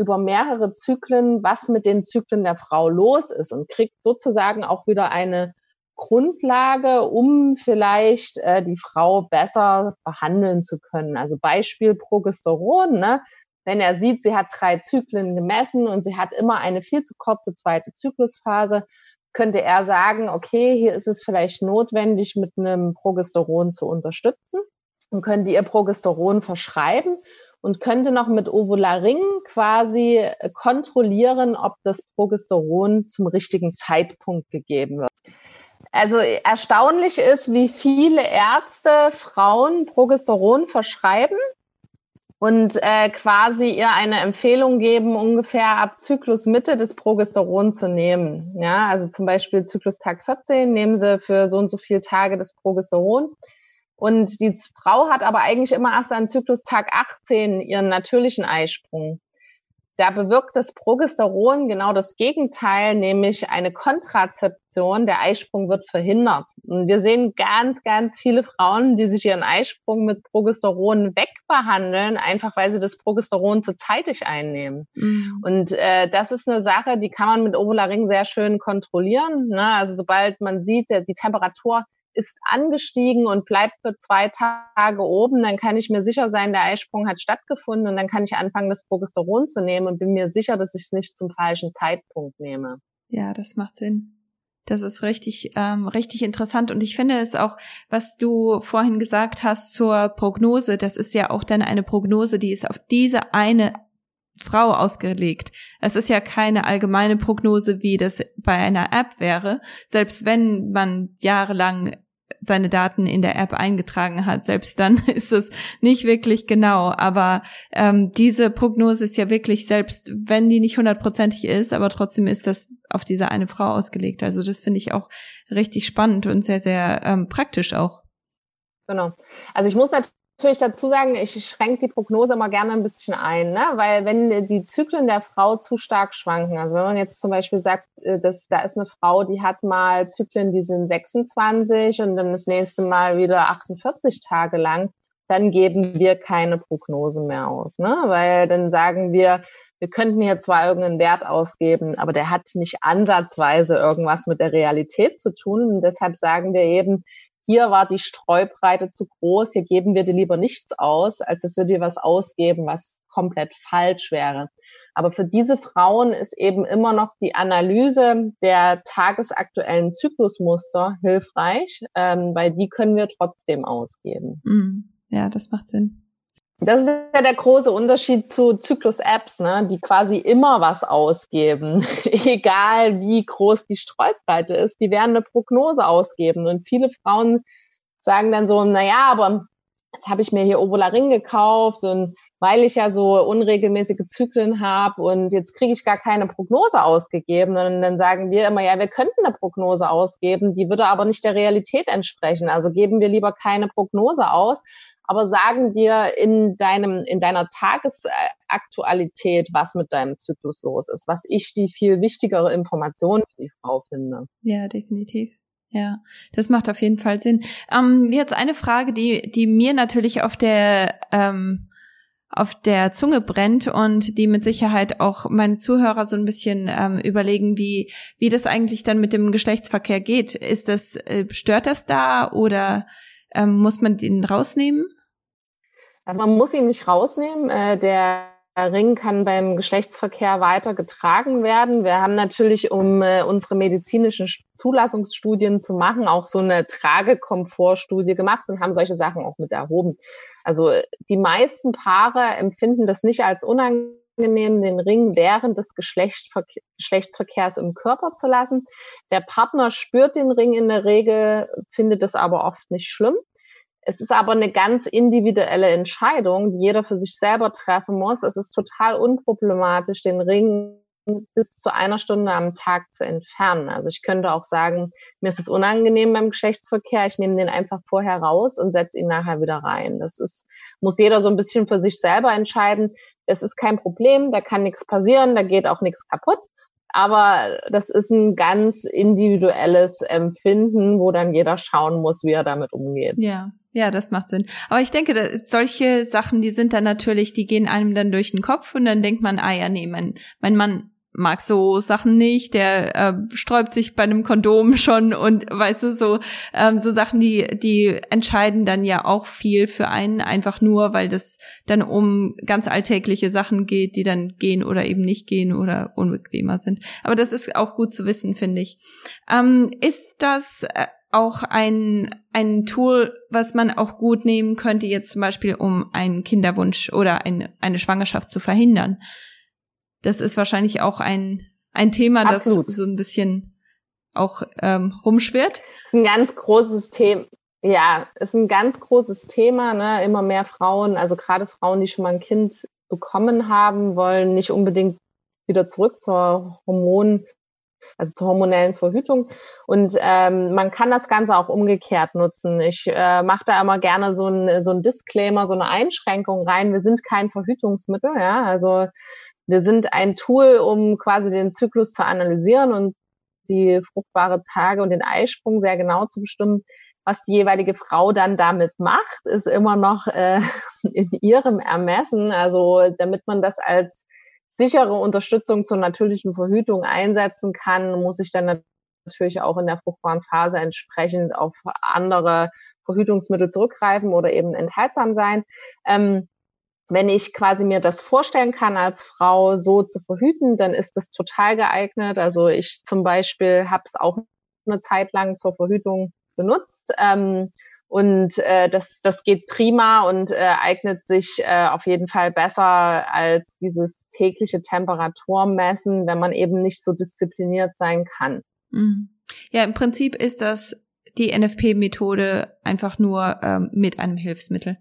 über mehrere Zyklen, was mit den Zyklen der Frau los ist und kriegt sozusagen auch wieder eine Grundlage, um vielleicht äh, die Frau besser behandeln zu können. Also Beispiel Progesteron, ne? wenn er sieht, sie hat drei Zyklen gemessen und sie hat immer eine viel zu kurze zweite Zyklusphase, könnte er sagen, okay, hier ist es vielleicht notwendig, mit einem Progesteron zu unterstützen und könnte ihr Progesteron verschreiben und könnte noch mit Ovularing quasi äh, kontrollieren, ob das Progesteron zum richtigen Zeitpunkt gegeben wird. Also erstaunlich ist, wie viele Ärzte Frauen Progesteron verschreiben und äh, quasi ihr eine Empfehlung geben, ungefähr ab Zyklusmitte des Progesteron zu nehmen. Ja, also zum Beispiel Zyklustag 14 nehmen sie für so und so viele Tage das Progesteron. Und die Frau hat aber eigentlich immer erst an Zyklustag 18 ihren natürlichen Eisprung. Da bewirkt das Progesteron genau das Gegenteil, nämlich eine Kontrazeption. Der Eisprung wird verhindert. Und wir sehen ganz, ganz viele Frauen, die sich ihren Eisprung mit Progesteron wegbehandeln, einfach weil sie das Progesteron zu zeitig einnehmen. Mhm. Und äh, das ist eine Sache, die kann man mit Ovularing sehr schön kontrollieren. Ne? Also sobald man sieht, die Temperatur ist angestiegen und bleibt für zwei Tage oben, dann kann ich mir sicher sein, der Eisprung hat stattgefunden und dann kann ich anfangen, das Progesteron zu nehmen und bin mir sicher, dass ich es nicht zum falschen Zeitpunkt nehme. Ja, das macht Sinn. Das ist richtig, ähm, richtig interessant. Und ich finde es auch, was du vorhin gesagt hast zur Prognose, das ist ja auch dann eine Prognose, die ist auf diese eine Frau ausgelegt. Es ist ja keine allgemeine Prognose, wie das bei einer App wäre. Selbst wenn man jahrelang seine Daten in der App eingetragen hat. Selbst dann ist es nicht wirklich genau. Aber ähm, diese Prognose ist ja wirklich, selbst wenn die nicht hundertprozentig ist, aber trotzdem ist das auf diese eine Frau ausgelegt. Also das finde ich auch richtig spannend und sehr, sehr ähm, praktisch auch. Genau. Also ich muss natürlich natürlich dazu sagen, ich schränke die Prognose immer gerne ein bisschen ein, ne? weil wenn die Zyklen der Frau zu stark schwanken, also wenn man jetzt zum Beispiel sagt, äh, dass da ist eine Frau, die hat mal Zyklen, die sind 26 und dann das nächste Mal wieder 48 Tage lang, dann geben wir keine Prognose mehr aus, ne? weil dann sagen wir, wir könnten hier zwar irgendeinen Wert ausgeben, aber der hat nicht ansatzweise irgendwas mit der Realität zu tun. Und deshalb sagen wir eben, hier war die Streubreite zu groß, hier geben wir dir lieber nichts aus, als dass wir dir was ausgeben, was komplett falsch wäre. Aber für diese Frauen ist eben immer noch die Analyse der tagesaktuellen Zyklusmuster hilfreich, ähm, weil die können wir trotzdem ausgeben. Mhm. Ja, das macht Sinn. Das ist ja der große Unterschied zu Zyklus-Apps, ne, die quasi immer was ausgeben. Egal wie groß die Streubreite ist, die werden eine Prognose ausgeben. Und viele Frauen sagen dann so, na ja, aber jetzt habe ich mir hier Ovularing gekauft und weil ich ja so unregelmäßige Zyklen habe und jetzt kriege ich gar keine Prognose ausgegeben. Und dann sagen wir immer, ja, wir könnten eine Prognose ausgeben, die würde aber nicht der Realität entsprechen. Also geben wir lieber keine Prognose aus, aber sagen dir in deinem, in deiner Tagesaktualität, was mit deinem Zyklus los ist, was ich die viel wichtigere Information für die Frau finde. Ja, definitiv. Ja, das macht auf jeden Fall Sinn. Ähm, jetzt eine Frage, die, die mir natürlich auf der ähm, auf der Zunge brennt und die mit Sicherheit auch meine Zuhörer so ein bisschen ähm, überlegen, wie wie das eigentlich dann mit dem Geschlechtsverkehr geht. Ist das äh, stört das da oder ähm, muss man den rausnehmen? Also man muss ihn nicht rausnehmen. Äh, der Ring kann beim Geschlechtsverkehr weiter getragen werden. Wir haben natürlich, um äh, unsere medizinischen Zulassungsstudien zu machen, auch so eine Tragekomfortstudie gemacht und haben solche Sachen auch mit erhoben. Also die meisten Paare empfinden das nicht als unangenehm, den Ring während des Geschlechtsverke Geschlechtsverkehrs im Körper zu lassen. Der Partner spürt den Ring in der Regel, findet es aber oft nicht schlimm. Es ist aber eine ganz individuelle Entscheidung, die jeder für sich selber treffen muss. Es ist total unproblematisch, den Ring bis zu einer Stunde am Tag zu entfernen. Also ich könnte auch sagen, mir ist es unangenehm beim Geschlechtsverkehr, ich nehme den einfach vorher raus und setze ihn nachher wieder rein. Das ist, muss jeder so ein bisschen für sich selber entscheiden. Es ist kein Problem, da kann nichts passieren, da geht auch nichts kaputt. Aber das ist ein ganz individuelles Empfinden, wo dann jeder schauen muss, wie er damit umgeht. Ja, ja, das macht Sinn. Aber ich denke, solche Sachen, die sind dann natürlich, die gehen einem dann durch den Kopf und dann denkt man, ah ja, nee, mein, mein Mann mag so Sachen nicht, der äh, sträubt sich bei einem Kondom schon und weißt du, so, ähm, so Sachen, die, die entscheiden dann ja auch viel für einen, einfach nur, weil das dann um ganz alltägliche Sachen geht, die dann gehen oder eben nicht gehen oder unbequemer sind. Aber das ist auch gut zu wissen, finde ich. Ähm, ist das äh, auch ein, ein Tool, was man auch gut nehmen könnte, jetzt zum Beispiel, um einen Kinderwunsch oder ein, eine Schwangerschaft zu verhindern. Das ist wahrscheinlich auch ein, ein Thema, Absolut. das so ein bisschen auch ähm, rumschwirrt. Das ist ein ganz großes Thema. Ja, ist ein ganz großes Thema. Ne? Immer mehr Frauen, also gerade Frauen, die schon mal ein Kind bekommen haben, wollen nicht unbedingt wieder zurück zur Hormon also zur hormonellen Verhütung. Und ähm, man kann das Ganze auch umgekehrt nutzen. Ich äh, mache da immer gerne so ein, so ein Disclaimer, so eine Einschränkung rein. Wir sind kein Verhütungsmittel, ja. Also wir sind ein Tool, um quasi den Zyklus zu analysieren und die fruchtbare Tage und den Eisprung sehr genau zu bestimmen. Was die jeweilige Frau dann damit macht, ist immer noch äh, in ihrem Ermessen. Also damit man das als sichere Unterstützung zur natürlichen Verhütung einsetzen kann, muss ich dann natürlich auch in der fruchtbaren Phase entsprechend auf andere Verhütungsmittel zurückgreifen oder eben enthaltsam sein. Ähm, wenn ich quasi mir das vorstellen kann, als Frau so zu verhüten, dann ist das total geeignet. Also ich zum Beispiel habe es auch eine Zeit lang zur Verhütung benutzt. Ähm, und äh, das, das geht prima und äh, eignet sich äh, auf jeden Fall besser als dieses tägliche Temperaturmessen, wenn man eben nicht so diszipliniert sein kann. Mhm. Ja, im Prinzip ist das die NFP-Methode einfach nur ähm, mit einem Hilfsmittel.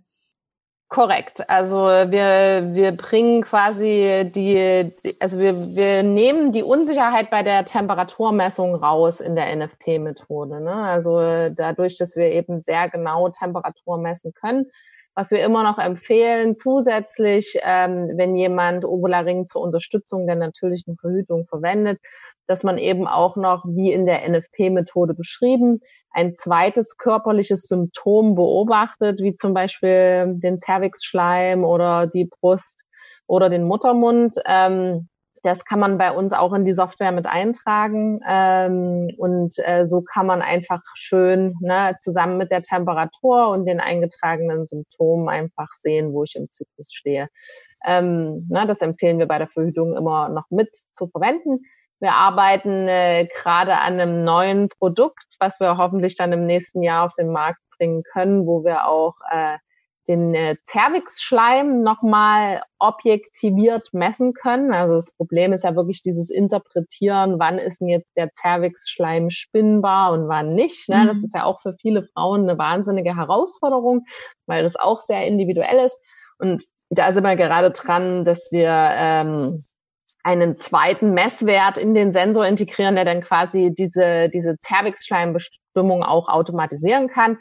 Korrekt. Also wir, wir bringen quasi die, also wir, wir nehmen die Unsicherheit bei der Temperaturmessung raus in der NFP-Methode. Ne? Also dadurch, dass wir eben sehr genau Temperatur messen können, was wir immer noch empfehlen, zusätzlich, ähm, wenn jemand Ovularing zur Unterstützung der natürlichen Verhütung verwendet, dass man eben auch noch, wie in der NFP-Methode beschrieben, ein zweites körperliches Symptom beobachtet, wie zum Beispiel den Cervixschleim oder die Brust oder den Muttermund. Ähm, das kann man bei uns auch in die Software mit eintragen. Ähm, und äh, so kann man einfach schön ne, zusammen mit der Temperatur und den eingetragenen Symptomen einfach sehen, wo ich im Zyklus stehe. Ähm, ne, das empfehlen wir bei der Verhütung immer noch mit zu verwenden. Wir arbeiten äh, gerade an einem neuen Produkt, was wir hoffentlich dann im nächsten Jahr auf den Markt bringen können, wo wir auch äh, den äh, Cervix-Schleim nochmal objektiviert messen können. Also das Problem ist ja wirklich dieses Interpretieren, wann ist denn jetzt der Cervix-Schleim spinnbar und wann nicht. Ne? Mhm. Das ist ja auch für viele Frauen eine wahnsinnige Herausforderung, weil das auch sehr individuell ist. Und da sind wir gerade dran, dass wir ähm, einen zweiten Messwert in den Sensor integrieren, der dann quasi diese, diese Cervix-Schleimbestimmung auch automatisieren kann.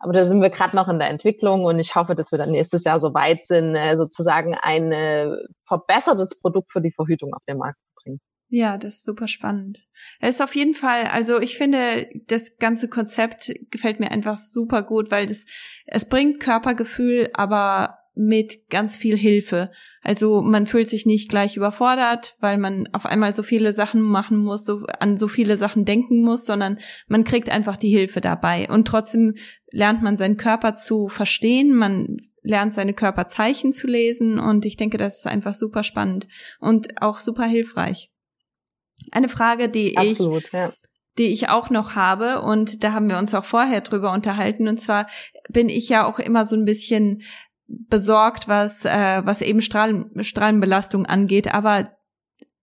Aber da sind wir gerade noch in der Entwicklung und ich hoffe, dass wir dann nächstes Jahr so weit sind, äh, sozusagen ein äh, verbessertes Produkt für die Verhütung auf den Markt zu bringen. Ja, das ist super spannend. Es ist auf jeden Fall, also ich finde, das ganze Konzept gefällt mir einfach super gut, weil das, es bringt Körpergefühl, aber mit ganz viel Hilfe. Also man fühlt sich nicht gleich überfordert, weil man auf einmal so viele Sachen machen muss, so, an so viele Sachen denken muss, sondern man kriegt einfach die Hilfe dabei. Und trotzdem lernt man seinen Körper zu verstehen, man lernt seine Körperzeichen zu lesen und ich denke, das ist einfach super spannend und auch super hilfreich. Eine Frage, die Absolut, ich ja die ich auch noch habe und da haben wir uns auch vorher drüber unterhalten und zwar bin ich ja auch immer so ein bisschen besorgt, was, äh, was eben Strahlen, Strahlenbelastung angeht. Aber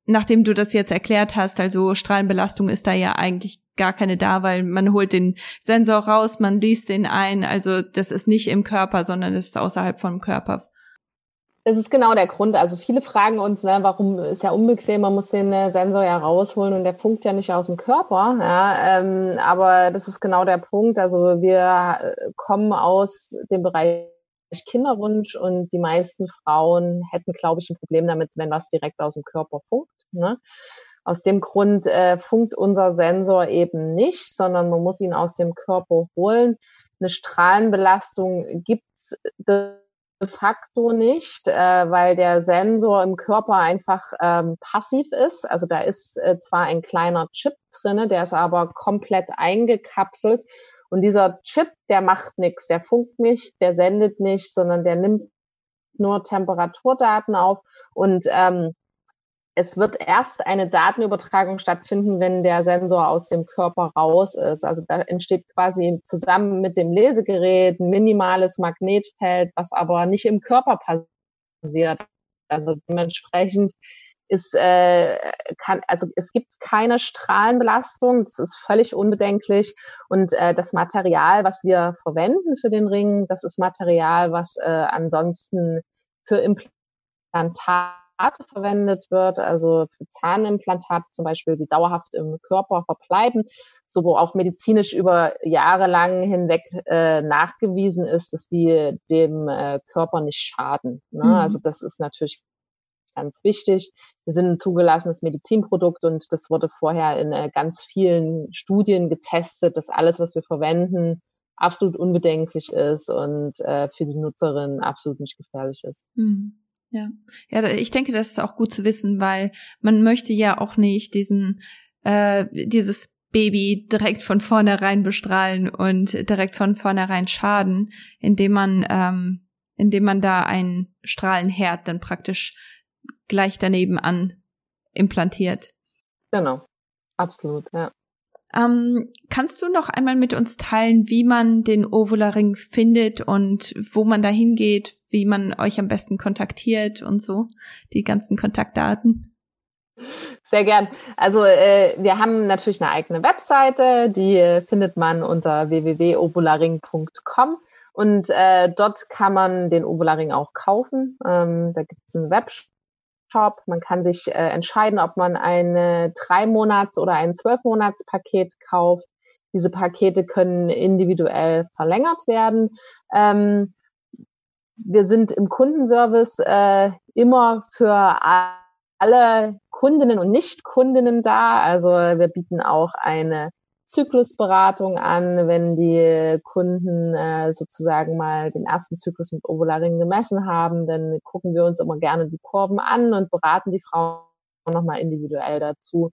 nachdem du das jetzt erklärt hast, also Strahlenbelastung ist da ja eigentlich gar keine da, weil man holt den Sensor raus, man liest den ein. Also das ist nicht im Körper, sondern das ist außerhalb vom Körper. Das ist genau der Grund. Also viele fragen uns, ne, warum ist ja unbequem, man muss den äh, Sensor ja rausholen und der funkt ja nicht aus dem Körper. Ja, ähm, aber das ist genau der Punkt. Also wir äh, kommen aus dem Bereich Kinderwunsch und die meisten Frauen hätten, glaube ich, ein Problem damit, wenn was direkt aus dem Körper funkt. Ne? Aus dem Grund äh, funkt unser Sensor eben nicht, sondern man muss ihn aus dem Körper holen. Eine Strahlenbelastung gibt's de facto nicht, äh, weil der Sensor im Körper einfach ähm, passiv ist. Also da ist äh, zwar ein kleiner Chip drinne, der ist aber komplett eingekapselt und dieser Chip, der macht nichts, der funkt nicht, der sendet nicht, sondern der nimmt nur Temperaturdaten auf und ähm, es wird erst eine Datenübertragung stattfinden, wenn der Sensor aus dem Körper raus ist. Also da entsteht quasi zusammen mit dem Lesegerät ein minimales Magnetfeld, was aber nicht im Körper passiert. Also dementsprechend ist, äh, kann, also es gibt keine Strahlenbelastung, das ist völlig unbedenklich. Und äh, das Material, was wir verwenden für den Ring, das ist Material, was äh, ansonsten für Implantate verwendet wird, also für Zahnimplantate zum Beispiel, die dauerhaft im Körper verbleiben, so wo auch medizinisch über Jahre lang hinweg äh, nachgewiesen ist, dass die dem äh, Körper nicht schaden. Ne? Mhm. Also das ist natürlich ganz wichtig. Wir sind ein zugelassenes Medizinprodukt und das wurde vorher in äh, ganz vielen Studien getestet, dass alles, was wir verwenden, absolut unbedenklich ist und äh, für die Nutzerin absolut nicht gefährlich ist. Mhm. Ja. ja, ich denke, das ist auch gut zu wissen, weil man möchte ja auch nicht diesen äh, dieses Baby direkt von vornherein bestrahlen und direkt von vornherein schaden, indem man ähm, indem man da einen Strahlenherd dann praktisch gleich daneben an implantiert. Genau, absolut, ja. Ähm, kannst du noch einmal mit uns teilen, wie man den Ovularing findet und wo man da hingeht, wie man euch am besten kontaktiert und so, die ganzen Kontaktdaten? Sehr gern. Also äh, wir haben natürlich eine eigene Webseite, die äh, findet man unter www.ovularing.com und äh, dort kann man den Ovularing auch kaufen. Ähm, da gibt es einen Webshop Shop. Man kann sich äh, entscheiden, ob man ein drei Monats oder ein zwölf Monats Paket kauft. Diese Pakete können individuell verlängert werden. Ähm, wir sind im Kundenservice äh, immer für alle Kundinnen und Nicht-Kundinnen da. Also wir bieten auch eine Zyklusberatung an, wenn die Kunden äh, sozusagen mal den ersten Zyklus mit Ovularing gemessen haben, dann gucken wir uns immer gerne die Kurven an und beraten die Frauen nochmal individuell dazu.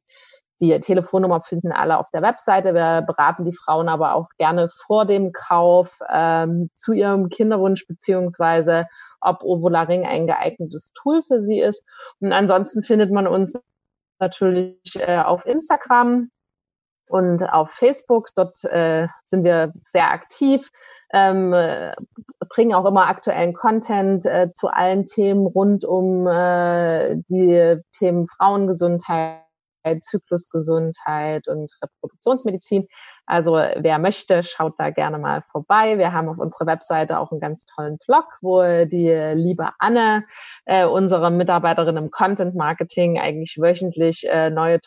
Die Telefonnummer finden alle auf der Webseite. Wir beraten die Frauen aber auch gerne vor dem Kauf ähm, zu ihrem Kinderwunsch beziehungsweise ob Ovularing ein geeignetes Tool für sie ist. Und ansonsten findet man uns natürlich äh, auf Instagram und auf Facebook. Dort äh, sind wir sehr aktiv, ähm, äh, bringen auch immer aktuellen Content äh, zu allen Themen rund um äh, die Themen Frauengesundheit. Zyklusgesundheit und Reproduktionsmedizin. Also wer möchte, schaut da gerne mal vorbei. Wir haben auf unserer Webseite auch einen ganz tollen Blog, wo die liebe Anne, äh, unsere Mitarbeiterin im Content Marketing, eigentlich wöchentlich äh, neue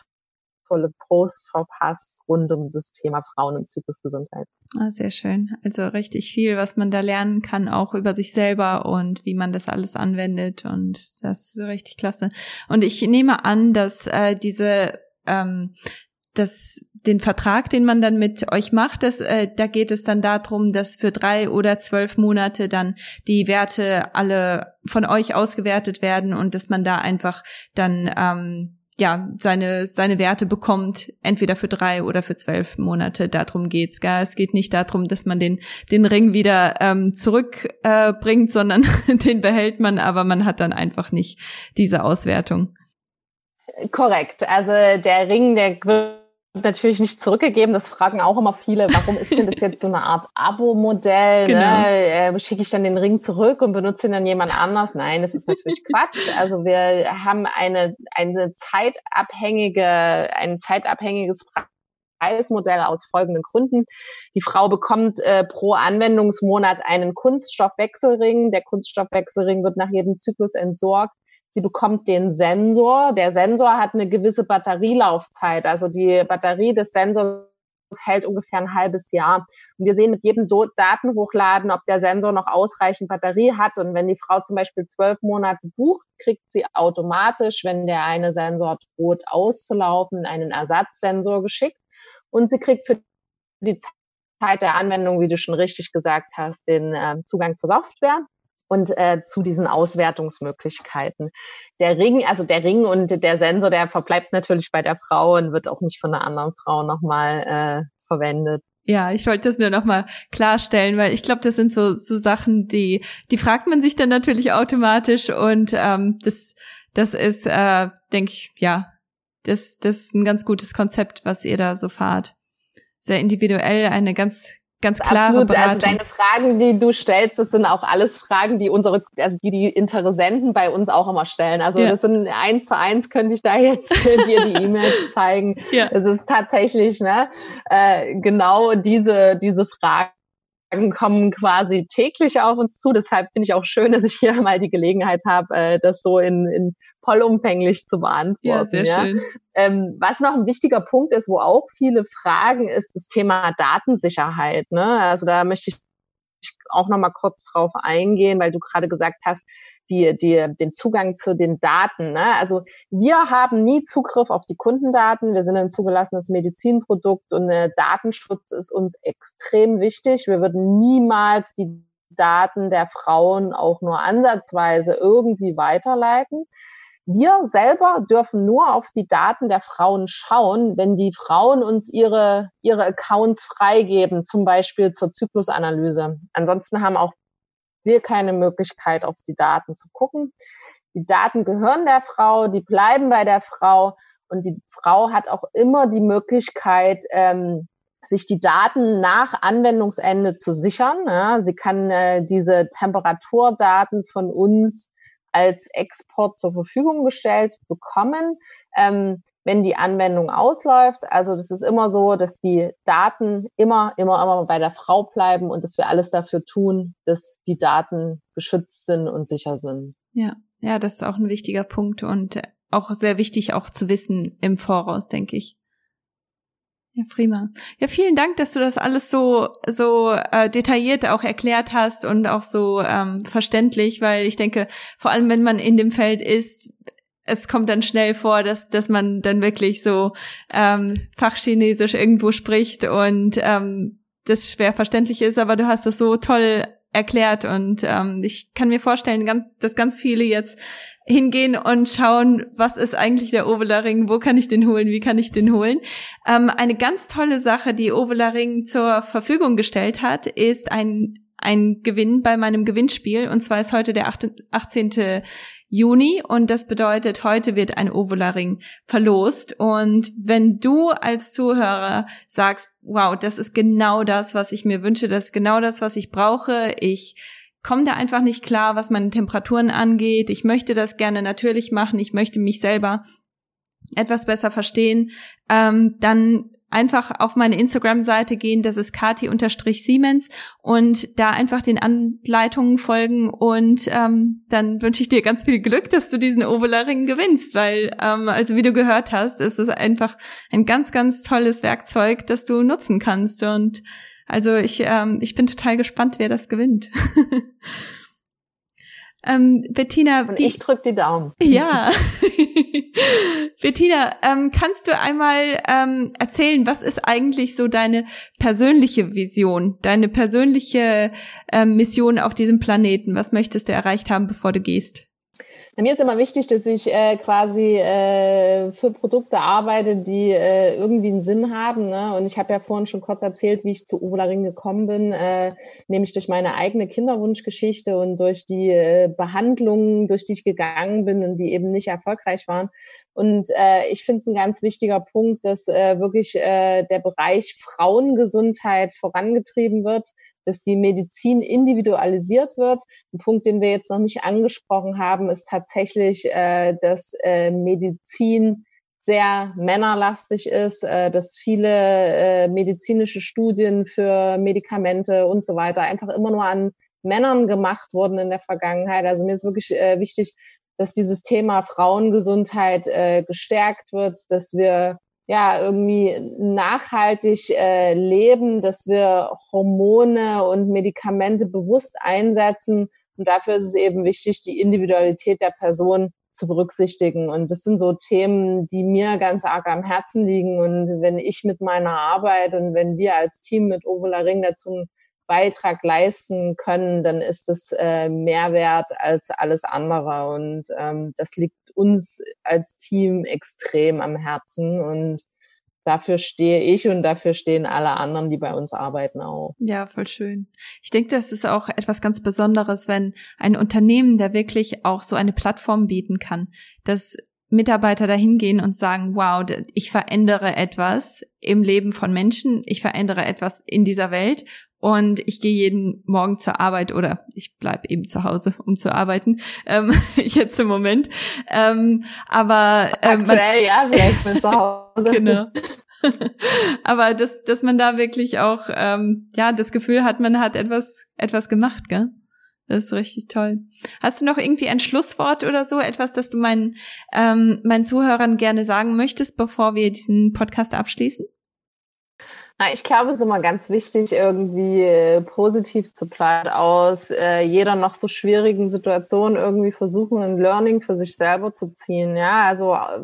tolle Posts verpasst rund um das Thema Frauen und Zyklusgesundheit. Ah, sehr schön. Also richtig viel, was man da lernen kann, auch über sich selber und wie man das alles anwendet. Und das ist richtig klasse. Und ich nehme an, dass äh, diese ähm, das, den Vertrag, den man dann mit euch macht, das, äh, da geht es dann darum, dass für drei oder zwölf Monate dann die Werte alle von euch ausgewertet werden und dass man da einfach dann ähm, ja, seine, seine Werte bekommt, entweder für drei oder für zwölf Monate. Darum geht's. Gell? Es geht nicht darum, dass man den, den Ring wieder ähm, zurückbringt, äh, sondern den behält man, aber man hat dann einfach nicht diese Auswertung. Korrekt. Also der Ring, der natürlich nicht zurückgegeben. Das fragen auch immer viele, warum ist denn das jetzt so eine Art Abo-Modell? Ne? Genau. Ne? Schicke ich dann den Ring zurück und benutze ihn dann jemand anders? Nein, das ist natürlich Quatsch. Also wir haben eine, eine zeitabhängige, ein zeitabhängiges Preismodell aus folgenden Gründen. Die Frau bekommt äh, pro Anwendungsmonat einen Kunststoffwechselring. Der Kunststoffwechselring wird nach jedem Zyklus entsorgt. Sie bekommt den Sensor. Der Sensor hat eine gewisse Batterielaufzeit. Also die Batterie des Sensors hält ungefähr ein halbes Jahr. Und wir sehen mit jedem Datenhochladen, ob der Sensor noch ausreichend Batterie hat. Und wenn die Frau zum Beispiel zwölf Monate bucht, kriegt sie automatisch, wenn der eine Sensor droht auszulaufen, einen Ersatzsensor geschickt. Und sie kriegt für die Zeit der Anwendung, wie du schon richtig gesagt hast, den äh, Zugang zur Software und äh, zu diesen Auswertungsmöglichkeiten. Der Ring, also der Ring und der Sensor, der verbleibt natürlich bei der Frau und wird auch nicht von einer anderen Frau nochmal äh, verwendet. Ja, ich wollte das nur nochmal klarstellen, weil ich glaube, das sind so, so Sachen, die, die fragt man sich dann natürlich automatisch und ähm, das, das ist, äh, denke ich, ja, das, das ist ein ganz gutes Konzept, was ihr da so fahrt. Sehr individuell, eine ganz ganz klare Absolut. Beratung. Also deine Fragen, die du stellst, das sind auch alles Fragen, die unsere, also die die Interessenten bei uns auch immer stellen. Also ja. das sind eins zu eins könnte ich da jetzt dir die E-Mail zeigen. Ja. Es ist tatsächlich ne, äh, genau diese diese Fragen kommen quasi täglich auf uns zu. Deshalb finde ich auch schön, dass ich hier mal die Gelegenheit habe, äh, das so in, in vollumfänglich zu beantworten. Ja, sehr ja. schön. Ähm, was noch ein wichtiger Punkt ist, wo auch viele fragen, ist das Thema Datensicherheit. Ne? Also da möchte ich auch noch mal kurz drauf eingehen, weil du gerade gesagt hast, die, die, den Zugang zu den Daten. Ne? Also wir haben nie Zugriff auf die Kundendaten. Wir sind ein zugelassenes Medizinprodukt und äh, Datenschutz ist uns extrem wichtig. Wir würden niemals die Daten der Frauen auch nur ansatzweise irgendwie weiterleiten. Wir selber dürfen nur auf die Daten der Frauen schauen, wenn die Frauen uns ihre, ihre Accounts freigeben, zum Beispiel zur Zyklusanalyse. Ansonsten haben auch wir keine Möglichkeit, auf die Daten zu gucken. Die Daten gehören der Frau, die bleiben bei der Frau und die Frau hat auch immer die Möglichkeit, ähm, sich die Daten nach Anwendungsende zu sichern. Ja, sie kann äh, diese Temperaturdaten von uns als Export zur Verfügung gestellt bekommen, ähm, wenn die Anwendung ausläuft. Also das ist immer so, dass die Daten immer, immer, immer bei der Frau bleiben und dass wir alles dafür tun, dass die Daten geschützt sind und sicher sind. Ja, ja, das ist auch ein wichtiger Punkt und auch sehr wichtig auch zu wissen im Voraus, denke ich. Ja, prima. Ja, vielen Dank, dass du das alles so so äh, detailliert auch erklärt hast und auch so ähm, verständlich, weil ich denke, vor allem wenn man in dem Feld ist, es kommt dann schnell vor, dass dass man dann wirklich so ähm, Fachchinesisch irgendwo spricht und ähm, das schwer verständlich ist, aber du hast das so toll erklärt und ähm, ich kann mir vorstellen, dass ganz viele jetzt hingehen und schauen, was ist eigentlich der Ovelaring, wo kann ich den holen, wie kann ich den holen. Ähm, eine ganz tolle Sache, die Ovelaring zur Verfügung gestellt hat, ist ein ein Gewinn bei meinem Gewinnspiel und zwar ist heute der 18. Juni und das bedeutet, heute wird ein Ovularing verlost und wenn du als Zuhörer sagst, wow, das ist genau das, was ich mir wünsche, das ist genau das, was ich brauche, ich komme da einfach nicht klar, was meine Temperaturen angeht. Ich möchte das gerne natürlich machen. Ich möchte mich selber etwas besser verstehen. Ähm, dann einfach auf meine Instagram-Seite gehen, das ist kati-siemens und da einfach den Anleitungen folgen und ähm, dann wünsche ich dir ganz viel Glück, dass du diesen Ovularing gewinnst, weil ähm, also wie du gehört hast, ist es einfach ein ganz, ganz tolles Werkzeug, das du nutzen kannst und also ich, ähm, ich bin total gespannt, wer das gewinnt. ähm, Bettina, Und ich drück die Daumen. Ja. Bettina, ähm, kannst du einmal ähm, erzählen, was ist eigentlich so deine persönliche Vision, deine persönliche ähm, Mission auf diesem Planeten? Was möchtest du erreicht haben, bevor du gehst? Mir ist immer wichtig, dass ich äh, quasi äh, für Produkte arbeite, die äh, irgendwie einen Sinn haben. Ne? Und ich habe ja vorhin schon kurz erzählt, wie ich zu Ovularing gekommen bin, äh, nämlich durch meine eigene Kinderwunschgeschichte und durch die äh, Behandlungen, durch die ich gegangen bin und die eben nicht erfolgreich waren. Und äh, ich finde es ein ganz wichtiger Punkt, dass äh, wirklich äh, der Bereich Frauengesundheit vorangetrieben wird dass die Medizin individualisiert wird. Ein Punkt, den wir jetzt noch nicht angesprochen haben, ist tatsächlich, äh, dass äh, Medizin sehr männerlastig ist, äh, dass viele äh, medizinische Studien für Medikamente und so weiter einfach immer nur an Männern gemacht wurden in der Vergangenheit. Also mir ist wirklich äh, wichtig, dass dieses Thema Frauengesundheit äh, gestärkt wird, dass wir ja irgendwie nachhaltig äh, leben, dass wir Hormone und Medikamente bewusst einsetzen. Und dafür ist es eben wichtig, die Individualität der Person zu berücksichtigen. Und das sind so Themen, die mir ganz arg am Herzen liegen. Und wenn ich mit meiner Arbeit und wenn wir als Team mit Ovola Ring dazu Beitrag leisten können, dann ist es äh, mehr wert als alles andere. Und ähm, das liegt uns als Team extrem am Herzen. Und dafür stehe ich und dafür stehen alle anderen, die bei uns arbeiten, auch. Ja, voll schön. Ich denke, das ist auch etwas ganz Besonderes, wenn ein Unternehmen da wirklich auch so eine Plattform bieten kann, dass Mitarbeiter dahin gehen und sagen, wow, ich verändere etwas im Leben von Menschen, ich verändere etwas in dieser Welt und ich gehe jeden Morgen zur Arbeit oder ich bleib eben zu Hause, um zu arbeiten. Ähm, jetzt im Moment. Ähm, aber ähm, aktuell ja, vielleicht bin zu Hause. genau. aber dass dass man da wirklich auch ähm, ja das Gefühl hat, man hat etwas etwas gemacht, gell? Das ist richtig toll. Hast du noch irgendwie ein Schlusswort oder so, etwas, das du meinen, ähm, meinen Zuhörern gerne sagen möchtest, bevor wir diesen Podcast abschließen? Na, ich glaube, es ist immer ganz wichtig, irgendwie äh, positiv zu bleiben, aus äh, jeder noch so schwierigen Situation irgendwie versuchen, ein Learning für sich selber zu ziehen. Ja, also äh,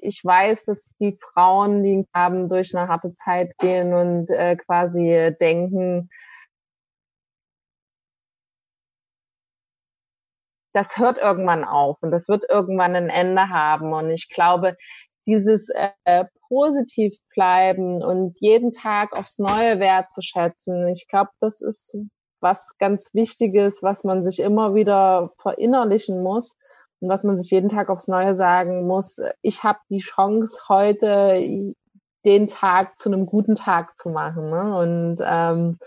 ich weiß, dass die Frauen, die haben durch eine harte Zeit gehen und äh, quasi denken, das hört irgendwann auf und das wird irgendwann ein Ende haben. Und ich glaube, dieses äh, positiv bleiben und jeden Tag aufs Neue wertzuschätzen. Ich glaube, das ist was ganz Wichtiges, was man sich immer wieder verinnerlichen muss und was man sich jeden Tag aufs Neue sagen muss. Ich habe die Chance, heute den Tag zu einem guten Tag zu machen. Ne? Und ähm,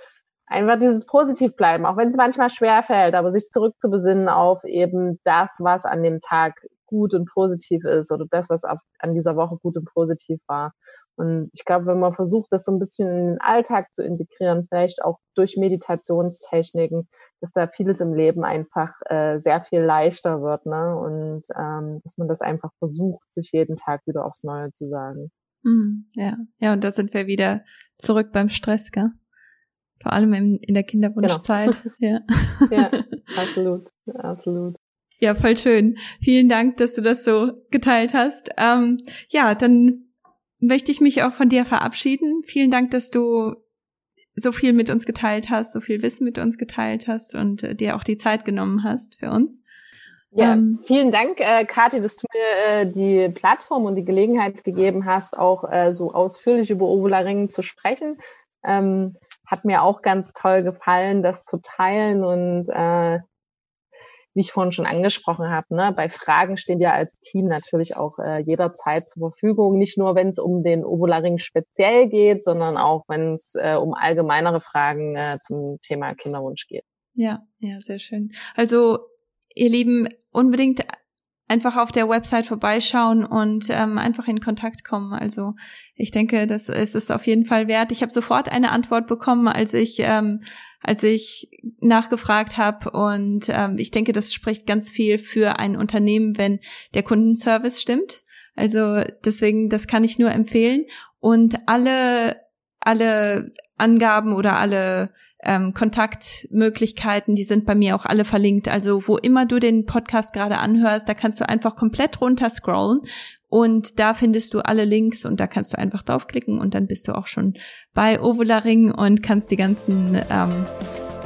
einfach dieses positiv bleiben, auch wenn es manchmal schwer fällt, aber sich zurückzubesinnen auf eben das, was an dem Tag gut und positiv ist oder das, was an dieser Woche gut und positiv war. Und ich glaube, wenn man versucht, das so ein bisschen in den Alltag zu integrieren, vielleicht auch durch Meditationstechniken, dass da vieles im Leben einfach äh, sehr viel leichter wird, ne? Und ähm, dass man das einfach versucht, sich jeden Tag wieder aufs Neue zu sagen. Hm, ja, ja, und da sind wir wieder zurück beim Stress, gell? Vor allem in, in der Kinderwunschzeit. Genau. Ja. ja, absolut, absolut. Ja, voll schön. Vielen Dank, dass du das so geteilt hast. Ähm, ja, dann möchte ich mich auch von dir verabschieden. Vielen Dank, dass du so viel mit uns geteilt hast, so viel Wissen mit uns geteilt hast und äh, dir auch die Zeit genommen hast für uns. Ja, ähm, vielen Dank, äh, Kathi, dass du mir äh, die Plattform und die Gelegenheit gegeben hast, auch äh, so ausführlich über Ovula Ringen zu sprechen. Ähm, hat mir auch ganz toll gefallen, das zu teilen und äh, wie ich vorhin schon angesprochen habe, ne, bei Fragen stehen wir als Team natürlich auch äh, jederzeit zur Verfügung. Nicht nur, wenn es um den Ovularing speziell geht, sondern auch, wenn es äh, um allgemeinere Fragen äh, zum Thema Kinderwunsch geht. Ja, ja, sehr schön. Also, ihr Lieben, unbedingt einfach auf der Website vorbeischauen und ähm, einfach in Kontakt kommen. Also ich denke, das ist es auf jeden Fall wert. Ich habe sofort eine Antwort bekommen, als ich ähm, als ich nachgefragt habe und ähm, ich denke, das spricht ganz viel für ein Unternehmen, wenn der Kundenservice stimmt. Also deswegen, das kann ich nur empfehlen. Und alle alle Angaben oder alle ähm, Kontaktmöglichkeiten, die sind bei mir auch alle verlinkt. Also wo immer du den Podcast gerade anhörst, da kannst du einfach komplett runter scrollen und da findest du alle Links und da kannst du einfach draufklicken und dann bist du auch schon bei Ovula Ring und kannst die ganzen ähm,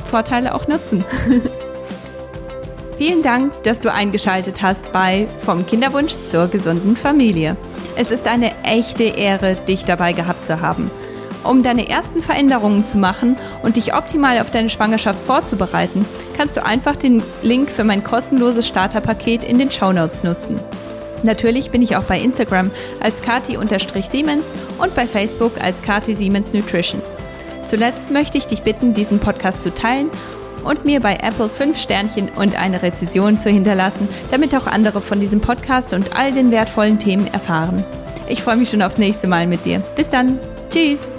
Vorteile auch nutzen. Vielen Dank, dass du eingeschaltet hast bei Vom Kinderwunsch zur gesunden Familie. Es ist eine echte Ehre, dich dabei gehabt zu haben. Um deine ersten Veränderungen zu machen und dich optimal auf deine Schwangerschaft vorzubereiten, kannst du einfach den Link für mein kostenloses Starterpaket in den Show Notes nutzen. Natürlich bin ich auch bei Instagram als kati-siemens und bei Facebook als kati siemens nutrition. Zuletzt möchte ich dich bitten, diesen Podcast zu teilen und mir bei Apple 5 Sternchen und eine Rezession zu hinterlassen, damit auch andere von diesem Podcast und all den wertvollen Themen erfahren. Ich freue mich schon aufs nächste Mal mit dir. Bis dann. Tschüss.